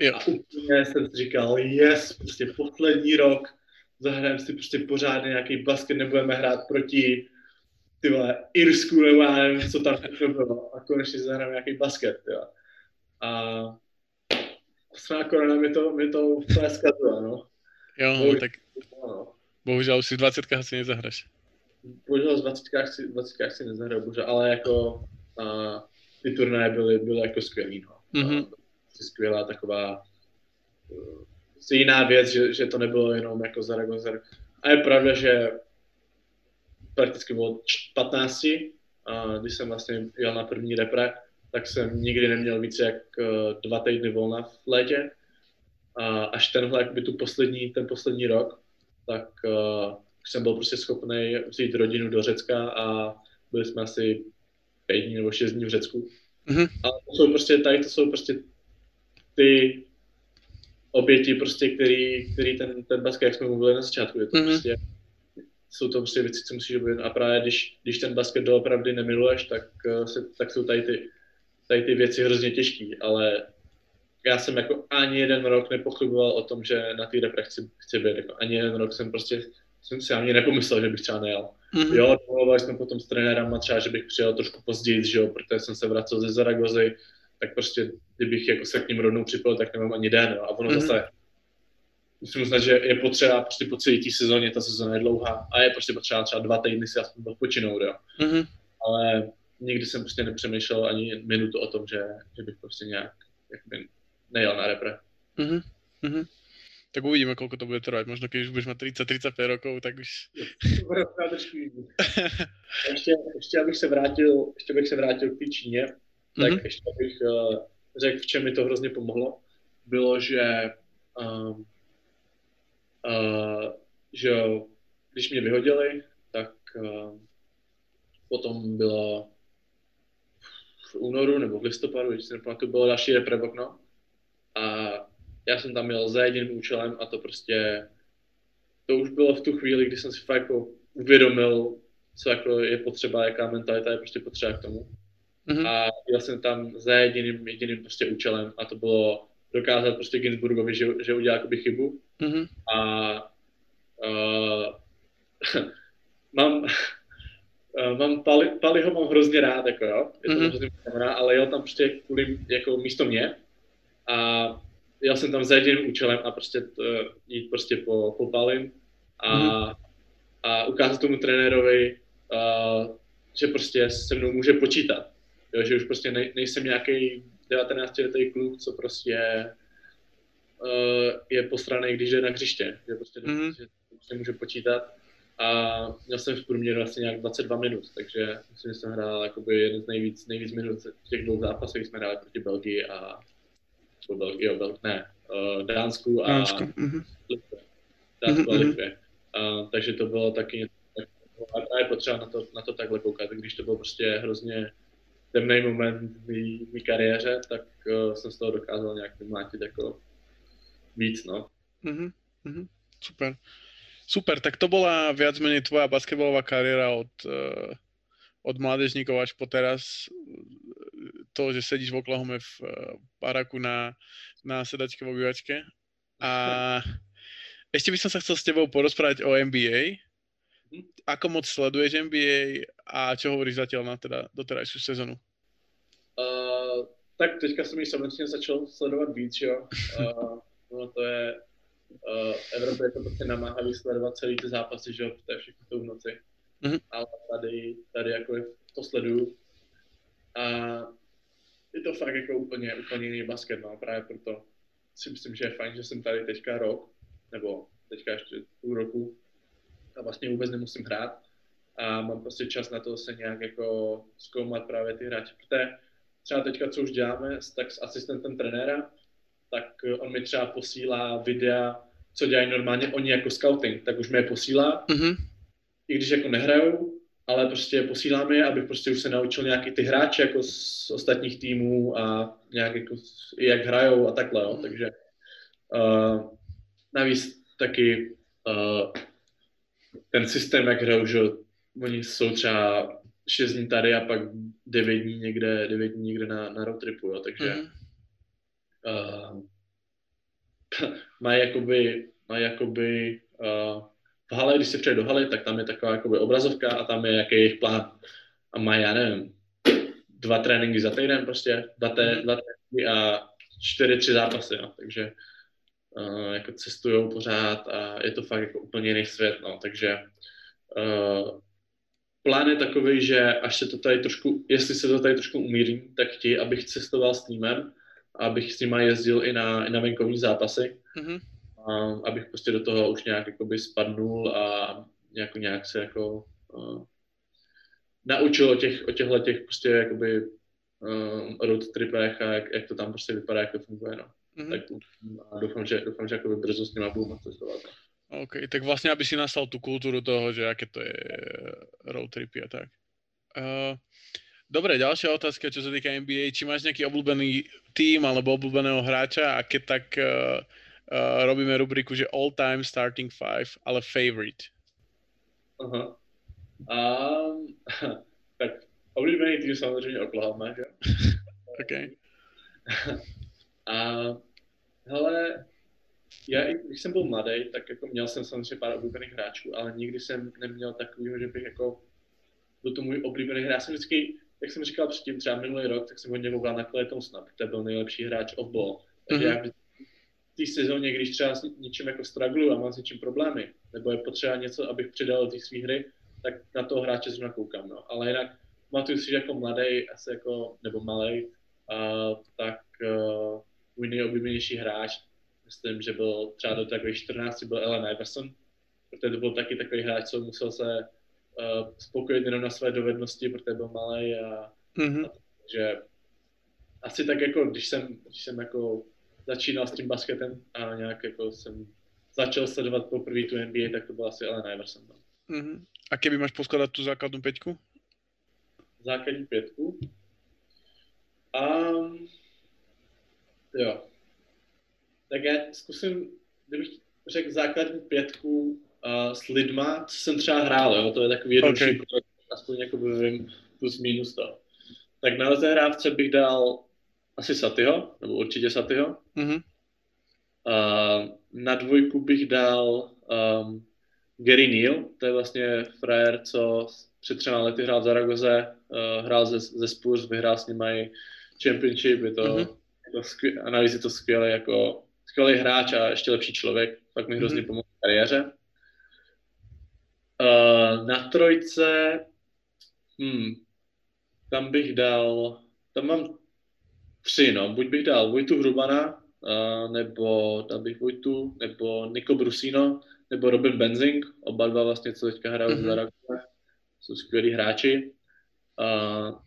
Jo. A úplně jsem si říkal, yes, prostě poslední rok, zahrajeme si prostě pořádně nějaký basket, nebudeme hrát proti ty vole, Irsku, nebo já nevím, co tam bylo. A konečně zahrajeme nějaký basket, jo. A strana korona mi to, mi to úplně zkazuje, no. Jo, bohužel, tak no. bohužel už si 20 asi nezahraš. Bohužel z 20 si, 20 si nezahraju, bohužel, ale jako a, ty turnaje byly, byly jako skvělý. No. Mm-hmm. Skvělá taková uh, jiná věc, že, že to nebylo jenom jako za rok, A je pravda, že prakticky bylo 15, a když jsem vlastně jel na první repre, tak jsem nikdy neměl více jak uh, dva týdny volna v létě. A až tenhle, jakoby tu poslední, ten poslední rok, tak uh, jsem byl prostě schopný vzít rodinu do Řecka a byli jsme asi pět dní nebo šest dní v Řecku. Mm-hmm. Ale to jsou prostě, tady to jsou prostě ty oběti, prostě, který, který ten, ten basket, jak jsme mluvili na začátku, je to mm-hmm. prostě, jsou to prostě věci, co musíš obět. A právě když, když ten basket doopravdy nemiluješ, tak, eh, se, tak jsou tady ty, tady ty věci hrozně těžký, ale já jsem jako ani jeden rok nepochyboval o tom, že na té repre chci, chci být. Jako ani jeden rok jsem prostě jsem si ani nepomyslel, že bych třeba nejel. Mm-hmm. Jo, domluvili jsme potom s trenérem třeba, že bych přijel trošku později, že jo, protože jsem se vracel ze Zaragozy, tak prostě, kdybych jako se k ním rovnou připojil, tak nemám ani den, jo. A ono mm-hmm. zase, musím uznat, že je potřeba prostě po celé té sezóně, ta sezóna je dlouhá a je prostě potřeba třeba dva týdny si aspoň odpočinout, jo. Mm-hmm. Ale nikdy jsem prostě nepřemýšlel ani minutu o tom, že, že bych prostě nějak jakoby, nejel na repre. Mm-hmm. Mm-hmm tak uvidíme, koľko to bude trvať. Možno keď už budeš mať 30-35 rokov, tak už... ještě, ještě abych se vrátil, ještě abych se vrátil k té Číně, tak mm-hmm. ještě abych uh, řekl, v čem mi to hrozně pomohlo, bylo, že um, uh, že když mě vyhodili, tak uh, potom bylo v únoru nebo v listopadu, když se nepamatuju, bylo další repre okno. A já jsem tam měl za jediným účelem a to prostě, to už bylo v tu chvíli, kdy jsem si fakt jako uvědomil, co jako je potřeba, jaká mentalita je prostě potřeba k tomu. Mm-hmm. A jel jsem tam za jediným, jediným prostě účelem a to bylo dokázat prostě Ginsburgovi, že, že udělá jakoby chybu. Mm-hmm. A uh, *laughs* mám, uh, mám Pali, Paliho mám hrozně rád, jako jo, je to mm-hmm. hrozně rád, ale jel tam prostě kvůli, jako místo mě a jel jsem tam za jediným účelem a prostě to, jít prostě po, po palin a, mm. a ukázat tomu trenérovi, uh, že prostě se mnou může počítat. Jo, že už prostě nej, nejsem nějaký 19-letý kluk, co prostě uh, je postraný, když jde na hřiště. Že prostě, mm. že prostě může počítat. A měl jsem v průměru asi nějak 22 minut, takže myslím, že jsem hrál jakoby jeden z nejvíc, nejvíc minut v těch dvou zápasech, jsme hráli proti Belgii a nebo Belgii, jo, Bel, ne, uh, Dánsku a Dánsku. Mm-hmm. Litvě. Dánsku mm-hmm. a. Litvě. Uh, takže to bylo taky něco, a je potřeba na to, na to takhle koukat. Když to byl prostě hrozně temný moment v mé kariéře, tak uh, jsem z toho dokázal nějak vymlátit jako víc, no. Mm-hmm. Mm-hmm. Super. Super, tak to bola viac menej tvoja basketbalová kariéra od, uh, od mládežníkov až po teraz. To, že sedíš v Oklahome v uh, baraku na, na sedačke v obývačke. A ešte by som sa chcel s tebou porozprávať o NBA. Ako moc sleduješ NBA a čo hovoríš zatiaľ na teda doterajšiu sezonu? Uh, tak teďka jsem ji samozřejmě začal sledovat víc, jo. Uh, no to je, uh, Evropě je to prostě namáhavý sledovat celý ty zápasy, že jo, to je všechno to v noci. Mm-hmm. Ale tady, tady jako to sleduju. A je to fakt jako úplně, úplně jiný basket, no, právě proto si myslím, že je fajn, že jsem tady teďka rok, nebo teďka ještě půl roku a vlastně vůbec nemusím hrát a mám prostě čas na to se nějak jako zkoumat právě ty hráče, protože třeba teďka, co už děláme, tak s asistentem trenéra, tak on mi třeba posílá videa, co dělají normálně oni jako scouting, tak už mi je posílá, mm-hmm. i když jako nehrajou, ale prostě posíláme je, abych prostě už se naučil nějaký ty hráče jako z ostatních týmů a nějak jako jak hrajou a takhle, jo. takže uh, navíc taky uh, ten systém, jak hrajou, že oni jsou třeba 6 dní tady a pak 9 dní někde, 9 dní někde na, na road tripu, jo, takže mm. uh, *laughs* mají jakoby, mají jakoby uh, v hale, když se přijde do haly, tak tam je taková jakoby obrazovka a tam je jaký jejich plán. A mají, já nevím, dva tréninky za týden prostě, dva, té, mhm. dva tréninky a čtyři, tři zápasy, jo. takže uh, jako cestují pořád a je to fakt jako úplně jiný svět, no, takže uh, plán je takový, že až se to tady trošku, jestli se to tady trošku umíří, tak chtějí, abych cestoval s týmem, abych s nima jezdil i na, i na venkovní zápasy, mm-hmm. A abych prostě do toho už nějak jakoby spadnul a jako nějak se jako uh, naučil o těch, o těchhle těch prostě jakoby uh, road tripech a jak, jak, to tam prostě vypadá, jak to funguje, no. Mm-hmm. Tak a doufám, že, doufám, že jakoby brzo s nima budu. No. OK, tak vlastne, aby si nastal tú kultúru toho, že aké to je road tripy a tak. Uh, dobre, ďalšia otázka, čo sa týka NBA. Či máš nejaký obľúbený tým alebo obľúbeného hráča a keď tak uh, uh, robíme rubriku, že all time starting five, ale favorite. Aha. Um, *laughs* tak oblíbený tým samozřejmě Oklahoma, že? *laughs* OK. *laughs* a hele, já, když jsem byl mladý, tak jako měl jsem samozřejmě pár oblíbených hráčů, ale nikdy jsem neměl takového, že bych jako byl to můj oblíbený hráč. Já jsem vždycky, jak jsem říkal předtím, třeba minulý rok, tak jsem hodně koukal na Clay Thompsona, protože byl nejlepší hráč off ball. Takže mm-hmm. já té sezóně, když třeba s něčím jako straglu a mám s něčím problémy, nebo je potřeba něco, abych přidal do té své hry, tak na toho hráče zrovna koukám. No. Ale jinak pamatuju si, že jako mladý, asi jako, nebo malý, uh, tak uh, můj nejoblíbenější hráč myslím, že byl třeba do takových 14 byl Ellen Iverson, protože to byl taky takový hráč, co musel se uh, spokojit jenom na své dovednosti, protože byl malý a, mm-hmm. a že asi tak jako, když jsem, když jsem jako začínal s tím basketem a nějak jako jsem začal sledovat poprvé tu NBA, tak to byl asi Allen Iverson. Mm-hmm. A keby máš poskladat tu základnou pětku? Základní pětku? Um, jo, tak já zkusím, kdybych řekl základní pětku uh, s lidma, co jsem třeba hrál, jo? to je takový jednodušší, okay. aspoň jako vím plus minus to. Tak na rozehrávce bych dal asi Satyho, nebo určitě Satyho. Mm-hmm. Uh, na dvojku bych dal um, Gary Neal, to je vlastně frajer, co před třema lety hrál v Zaragoze, uh, hrál ze, ze Spurs, vyhrál s nimi championship, je to, mm-hmm. to skvěl, a navíc je to skvělé jako skvělý hráč a ještě lepší člověk, pak mi hrozně mm-hmm. pomohl v kariéře. Uh, na trojce, hmm, tam bych dal, tam mám tři, no, buď bych dal Vojtu Hrubana, uh, nebo dal bych Vojtu, nebo Niko Brusino, nebo Robin Benzing, oba dva vlastně, co teďka hrajou mm-hmm. za jsou skvělí hráči. Uh,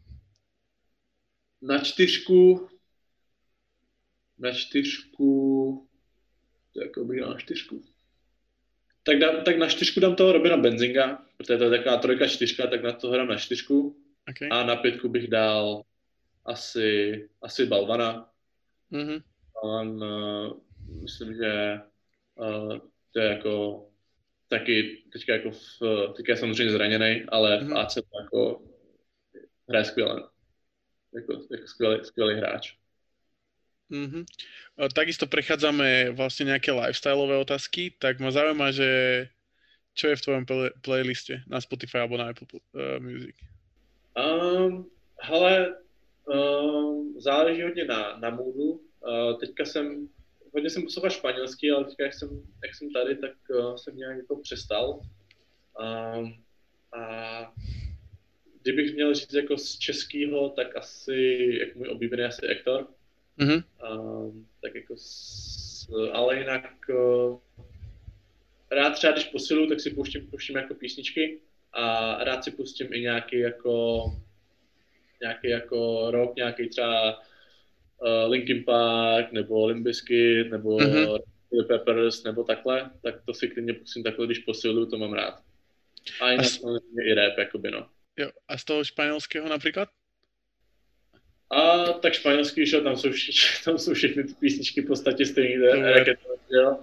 na čtyřku na čtyřku, jako bych na čtyřku. Tak, dám, tak na čtyřku dám toho Robina Benzinga, protože to je taková trojka čtyřka, tak na to hrám na čtyřku. Okay. A na pětku bych dal asi, asi Balvana. Mm-hmm. Balvan, uh, myslím, že uh, to je jako taky teďka jako v, teďka je samozřejmě zraněný, ale v AC jako hraje skvěle. Jako, jako skvělý, skvělý hráč. Mm-hmm. Takisto prechádzame vlastne nejaké lifestyleové otázky, tak ma zaujíma, že čo je v tvojom play- playliste na Spotify alebo na Apple uh, Music? Um, hele, um, záleží hodně na, na moodu. Uh, teďka jsem, hodně jsem poslouchal španělský, ale teďka, jak jsem, jak jsem tady, tak uh, jsem nějak jako přestal. Um, a kdybych měl říct jako z českého, tak asi, jako můj oblíbený asi Ektor. Mm-hmm. Um, tak jako s, ale jinak uh, rád třeba, když posilu, tak si pouštím, pouštím jako písničky a rád si pustím i nějaký jako nějaký jako rock, nějaký třeba uh, Linkin Park, nebo Limp Bizkit, nebo mm-hmm. Peppers, nebo takhle, tak to si klidně pustím takhle, když posiluju, to mám rád. A jinak a i rap, jakoby, no. Jo, a z toho španělského například? A tak španělský, že tam jsou, všichni, *laughs* tam jsou všechny ty písničky v podstatě raket, jo.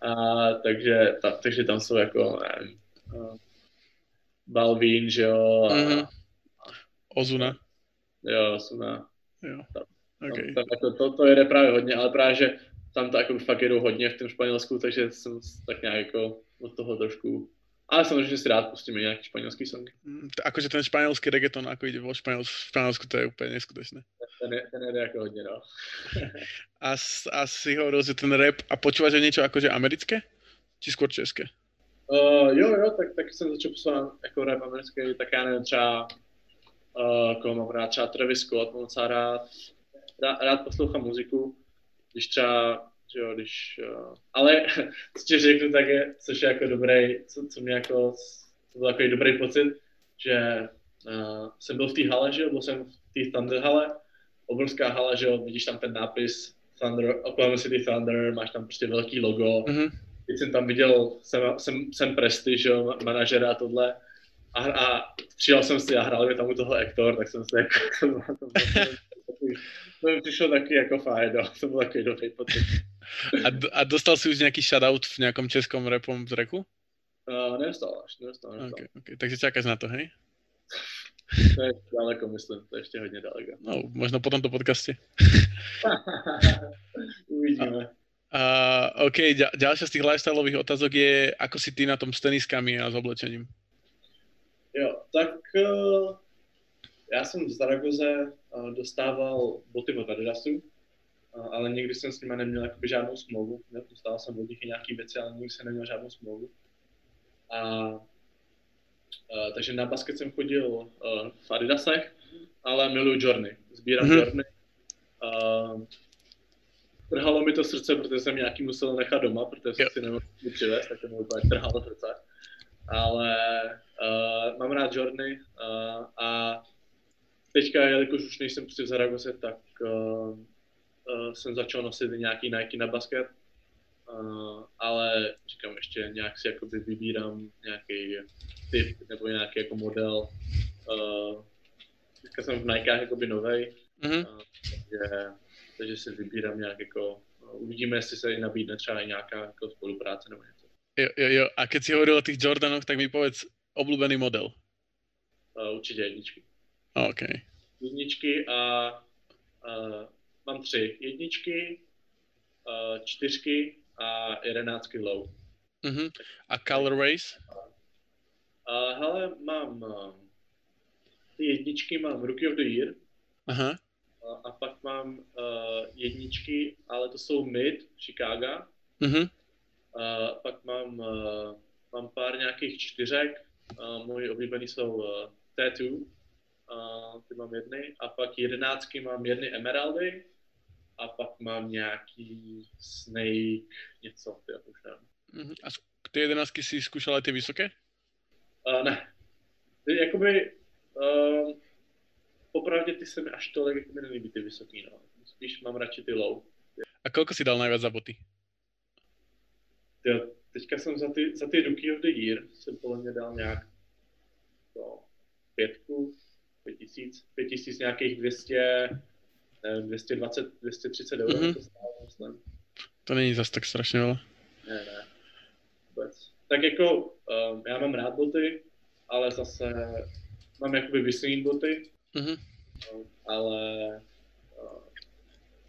A, takže, ta, takže tam jsou jako, nevím, uh, Balvin, že jo, a, mm-hmm. Ozuna. Jo, Ozuna. Jo. Tam, okay. tam, tam, to, to, to jede právě hodně, ale právě, že tam to jako fakt jedou hodně v tom Španělsku, takže jsem tak nějak jako od toho trošku ale samozřejmě si rád pustíme nějaký španělský song. Mm, akože ten španělský reggaeton, ako ide vo Španělsku, v Španělsku, to je úplně neskutečné. Ten, je, ten jde jako hodně, no. *laughs* a, a si hovoril, že ten rap, a počúvaš aj niečo akože americké? Či skôr české? Uh, jo, jo, tak, tak jsem začal poslouchat jako rap americký, tak já nevím, třeba uh, koho mám rád, třeba Travis Scott, mám docela rád, rád, rád poslouchám muziku, když třeba že jo, když, uh, ale *laughs* co ti řeknu, tak je, což je jako dobrý, co, co mě jako, to byl takový dobrý pocit, že uh, jsem byl v té hale, že jo, byl jsem v té Thunder hale, obrovská hala, že jo, vidíš tam ten nápis Thunder, Oklahoma City Thunder, máš tam prostě velký logo, mm-hmm. Teď jsem tam viděl, jsem, jsem, jsem Presty, že jo, manažera a tohle, a, a přijel jsem si a hrál mi tam u toho Ektor, tak jsem se jako, *laughs* to, mi přišlo taky jako fajn, no, to byl takový dobrý pocit. A, a dostal si už nějaký shoutout v nějakom českom rapom reku? Uh, nedostal až, nedostal, nedostal. Okay, okay. Takže čakáš na to, hej? To je daleko, myslím, to je ještě hodně daleko. No, možno po tomto podcaste. *laughs* Uvidíme. Uh, OK, ďalšia z tých lifestyleových otázok je, ako si ty na tom s teniskami a s oblečením? Jo, tak uh, já jsem v Zaragoze uh, dostával boty od Adidasu, ale nikdy jsem s nimi neměl jakoby žádnou smlouvu. Dostal jsem od nich i nějaký věci, ale nikdy jsem neměl žádnou smlouvu. A, a takže na basket jsem chodil uh, v Adidasech, ale miluji Jorny. Sbírám mm-hmm. Jorny. Uh, trhalo mi to srdce, protože jsem nějaký musel nechat doma, protože jsem si nemohl přivést, tak to mi úplně trhalo srdce. Ale uh, mám rád Jorny uh, a teďka, jelikož už nejsem prostě v Zaragoze, tak uh, uh, jsem začal nosit nějaký Nike na basket, uh, ale říkám ještě nějak si jakoby vybírám nějaký typ nebo nějaký jako model. Uh, teďka jsem v Nike jakoby novej, mm-hmm. uh, takže, takže si vybírám nějak jako, uh, uvidíme, jestli se nabídne třeba i nějaká jako spolupráce nebo něco. Jo, jo, jo. A keď si hovoril o těch Jordanoch, tak mi povedz obľúbený model. Uh, určitě jedničky. OK. Jedničky a uh, mám tři jedničky, uh, čtyřky a jedenáctky low. Uh-huh. A colorways? Uh, hele, mám uh, ty jedničky, mám Rookie of the Year. Aha. Uh, a pak mám uh, jedničky, ale to jsou mid, Chicago. Uh-huh. Uh, pak mám, uh, mám pár nějakých čtyřek. Uh, moji oblíbený jsou uh, Tattoo, uh, ty mám jedny. A pak jedenáctky mám jedny Emeraldy a pak mám nějaký Snake, něco, ty už nevím. Uh-huh. A ty jedenáctky si zkoušel ty vysoké? Uh, ne. Ty, jakoby, uh, popravdě ty se mi až tolik jako mi nelíbí ty vysoký, no. Spíš mám radši ty low. A kolko si dal nejvíc za boty? Ty, teďka jsem za ty, za ty Rookie of the Year jsem podle mě dal nějak to, pětku, pět tisíc, pět tisíc nějakých 200, 220, 230 euro mm-hmm. to stálo, myslím. To není zas tak strašně ale. Ne, ne. tak jako um, já mám rád boty, ale zase mám jakoby vysněný boty, mm-hmm. um, ale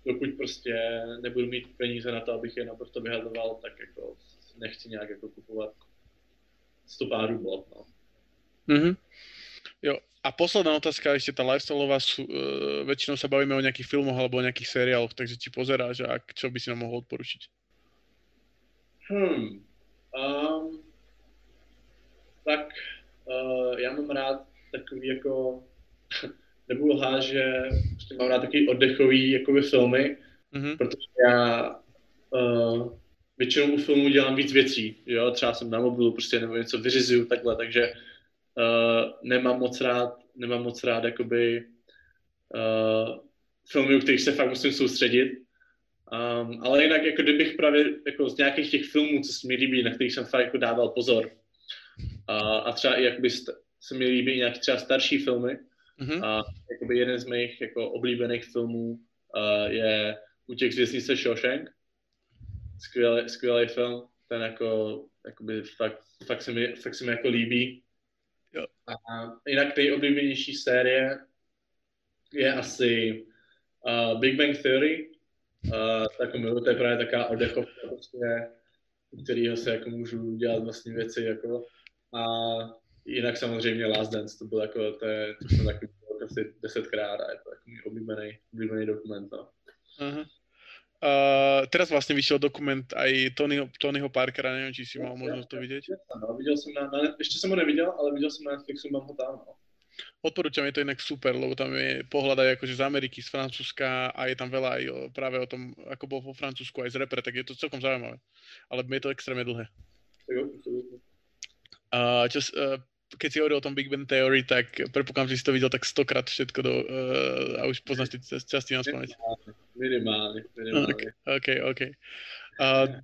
dokud prostě nebudu mít peníze na to, abych je naprosto vyhazoval, tak jako nechci nějak jako kupovat 100 párů bot, no. Mm-hmm. Jo, a posledná otázka, ešte tá lifestyleová, sú, uh, väčšinou sa bavíme o nejakých filmoch alebo o nejakých seriáloch, takže či pozeráš a čo by si nám mohol odporučiť? Hmm. Um, tak uh, já mám rád takový jako, *laughs* nebudu lhát, že prostě mám rád takový oddechový jakoby filmy, mm-hmm. protože já uh, většinou u filmu dělám víc věcí, jo, třeba jsem na mobilu prostě nebo něco vyřizuju takhle, takže uh, nemám moc rád, nemám moc rád jakoby uh, filmy, u kterých se fakt musím soustředit. Um, ale jinak, jako kdybych právě jako z nějakých těch filmů, co se mi líbí, na kterých jsem fakt jako dával pozor, uh, a třeba i jakoby st- se mi líbí nějaké třeba starší filmy, mm-hmm. a jakoby jeden z mých jako oblíbených filmů uh, je Útěk z věznice Shawshank. Skvělý, skvělý film, ten jako, jakoby fakt, fakt, se mi, fakt se mi jako líbí. Jo. A jinak nejoblíbenější série je asi uh, Big Bang Theory. Uh, tak milu, to je právě taková oddechovka, prostě, kterýho se jako můžu dělat vlastně věci jako. A jinak samozřejmě Last Dance, to byl jako, to, je, to jsem taky asi desetkrát a je to jako můj oblíbený, oblíbený dokument. No. Uh-huh. Uh, teraz vlastne vyšiel dokument aj Tonyho, Tonyho Parkera, neviem, či si mal možnosť to vidieť. No, videl som na, na, ešte som ho nevidel, ale videl som na Netflixu, mám ho tam. No. Odporúčam, je to inak super, lebo tam je pohľad aj akože z Ameriky, z Francúzska a je tam veľa aj o, práve o tom, ako bol vo Francúzsku aj z repre, tak je to celkom zaujímavé. Ale je to extrémne dlhé. Uh, čo, uh, keď si hovoril o tom Big Bang Theory, tak predpokladám, že si to videl tak stokrát všetko do, uh, a už poznáš tie časti na spameť. Minimálne, minimálne. OK, OK. Uh,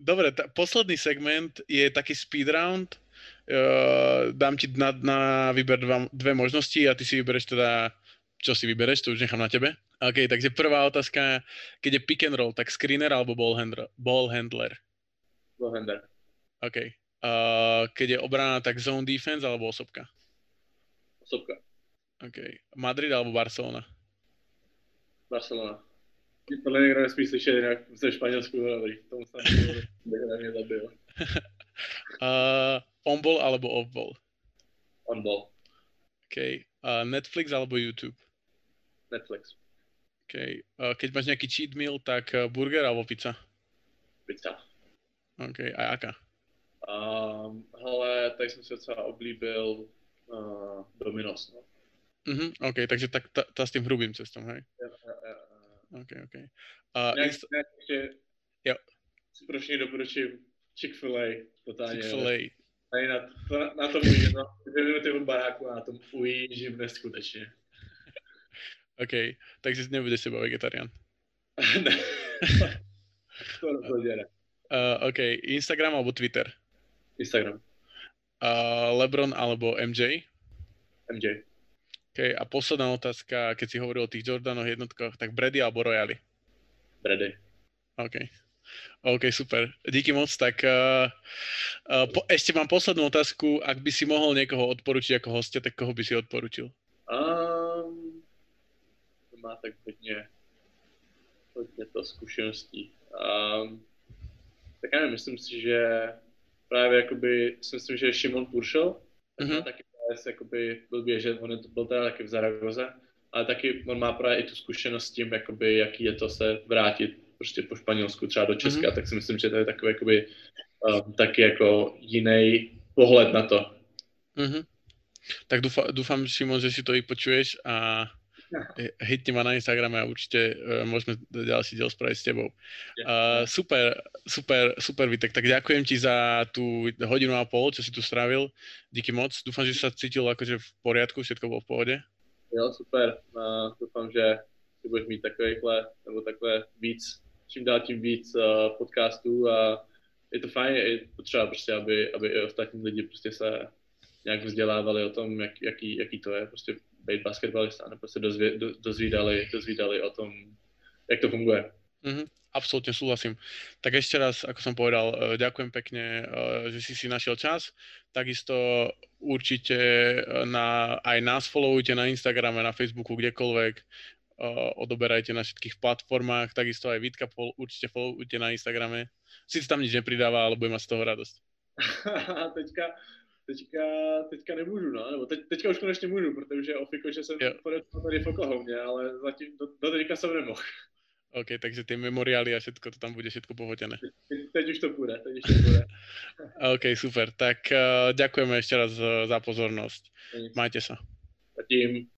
dobre, tá, posledný segment je taký speed round. Uh, dám ti na, na výber dva, dve možnosti a ty si vybereš teda, čo si vybereš, to už nechám na tebe. OK, takže prvá otázka, keď je pick and roll, tak screener alebo ball handler? Ball handler. Ball handler. OK. Uh, keď je obrana, tak zone defense alebo osobka? Osobka. OK. Madrid alebo Barcelona? Barcelona. Podle mě nesmí slyšet jinak ze Španělsku, dobrý. Tomu snad mě zabil. *laughs* uh, on-ball alebo off-ball? On-ball. OK. Uh, Netflix alebo YouTube? Netflix. OK. Uh, keď máš nejaký cheat meal, tak burger alebo pizza? Pizza. OK. A aká? Um, hele, tady jsem si docela oblíbil uh, Dominos, no. Mhm, OK, takže tak ta, ta s tím hrubým cestom, hej? Jo, jo, jo. OK, OK. Uh, ne, inst- ne, ještě jo. něj doporučím Chick-fil-A, totálně. Chick-fil-A. Tady na, na, na tom ujíždím, no, dvě minuty od baráku a na tom ujíždím neskutečně. OK, takže nebudeš seba vegetarián. *laughs* ne. to *laughs* rozhodně ne. Uh, OK, Instagram alebo Twitter? Instagram. Uh, LeBron alebo MJ? MJ. Okay, a posledná otázka, keď si hovoril o tých Jordanoch jednotkách, tak Brady alebo Royally? Brady. OK. OK, super. Díky moc. Tak uh, uh, po, ešte mám poslednú otázku. Ak by si mohol niekoho odporučiť ako hostia, tak koho by si odporučil? Um, to má tak hodně, hodně to zkušeností. Um, tak já myslím si, že právě jakoby, si myslím, že Šimon Puršel, mm-hmm. taky jakoby blbě, že on to byl teda taky v Zaragoze, ale taky on má právě i tu zkušenost s tím, jakoby, jaký je to se vrátit prostě po Španělsku třeba do Česka, mm-hmm. tak si myslím, že to je takový jakoby, um, taky jako jiný pohled na to. Mm-hmm. Tak dúfam, dúfam, Šimon, že si to i počuješ a *laughs* hitni ma na Instagrame a určite uh, môžeme ďalší diel spraviť s tebou. Uh, super, super, super Vitek, tak ďakujem ti za tú hodinu a pol, čo si tu strávil. Díky moc. Dúfam, že sa cítil akože v poriadku, všetko bolo v pohode. Jo, super. Uh, dúfam, že si budeš mít takovýhle, nebo takhle víc, čím dál tím víc uh, podcastů a je to fajn, je potřeba prostě, aby, aby i ostatní lidi prostě se nějak vzdělávali o tom, jak, jaký, jaký to je, prostě být basketbalista, nebo se dozvě, do, dozvídali, dozvídali o tom, jak to funguje. Mm-hmm. absolútne súhlasím. Tak ešte raz, ako som povedal, e, ďakujem pekne, e, že si si našiel čas. Takisto určite na, aj nás followujte na Instagrame, na Facebooku, kdekoľvek. Odoberajte na všetkých platformách. Takisto aj Vitka určite followujte na Instagrame. Sice tam nič nepridáva, ale budem mať z toho radosť. *laughs* teďka, teďka, teďka nemůžu, no, nebo teď, teďka už konečně můžu, protože ofiko, že jsem podepsal tady v Oklahomě, ale zatím do, do teďka jsem nemohl. OK, takže tie memoriály a všetko, to tam bude všetko pohotené. Teď už to půjde, teď už to půjde. *laughs* OK, super. Tak uh, ďakujeme ešte raz uh, za pozornosť. Majte sa. Zatím.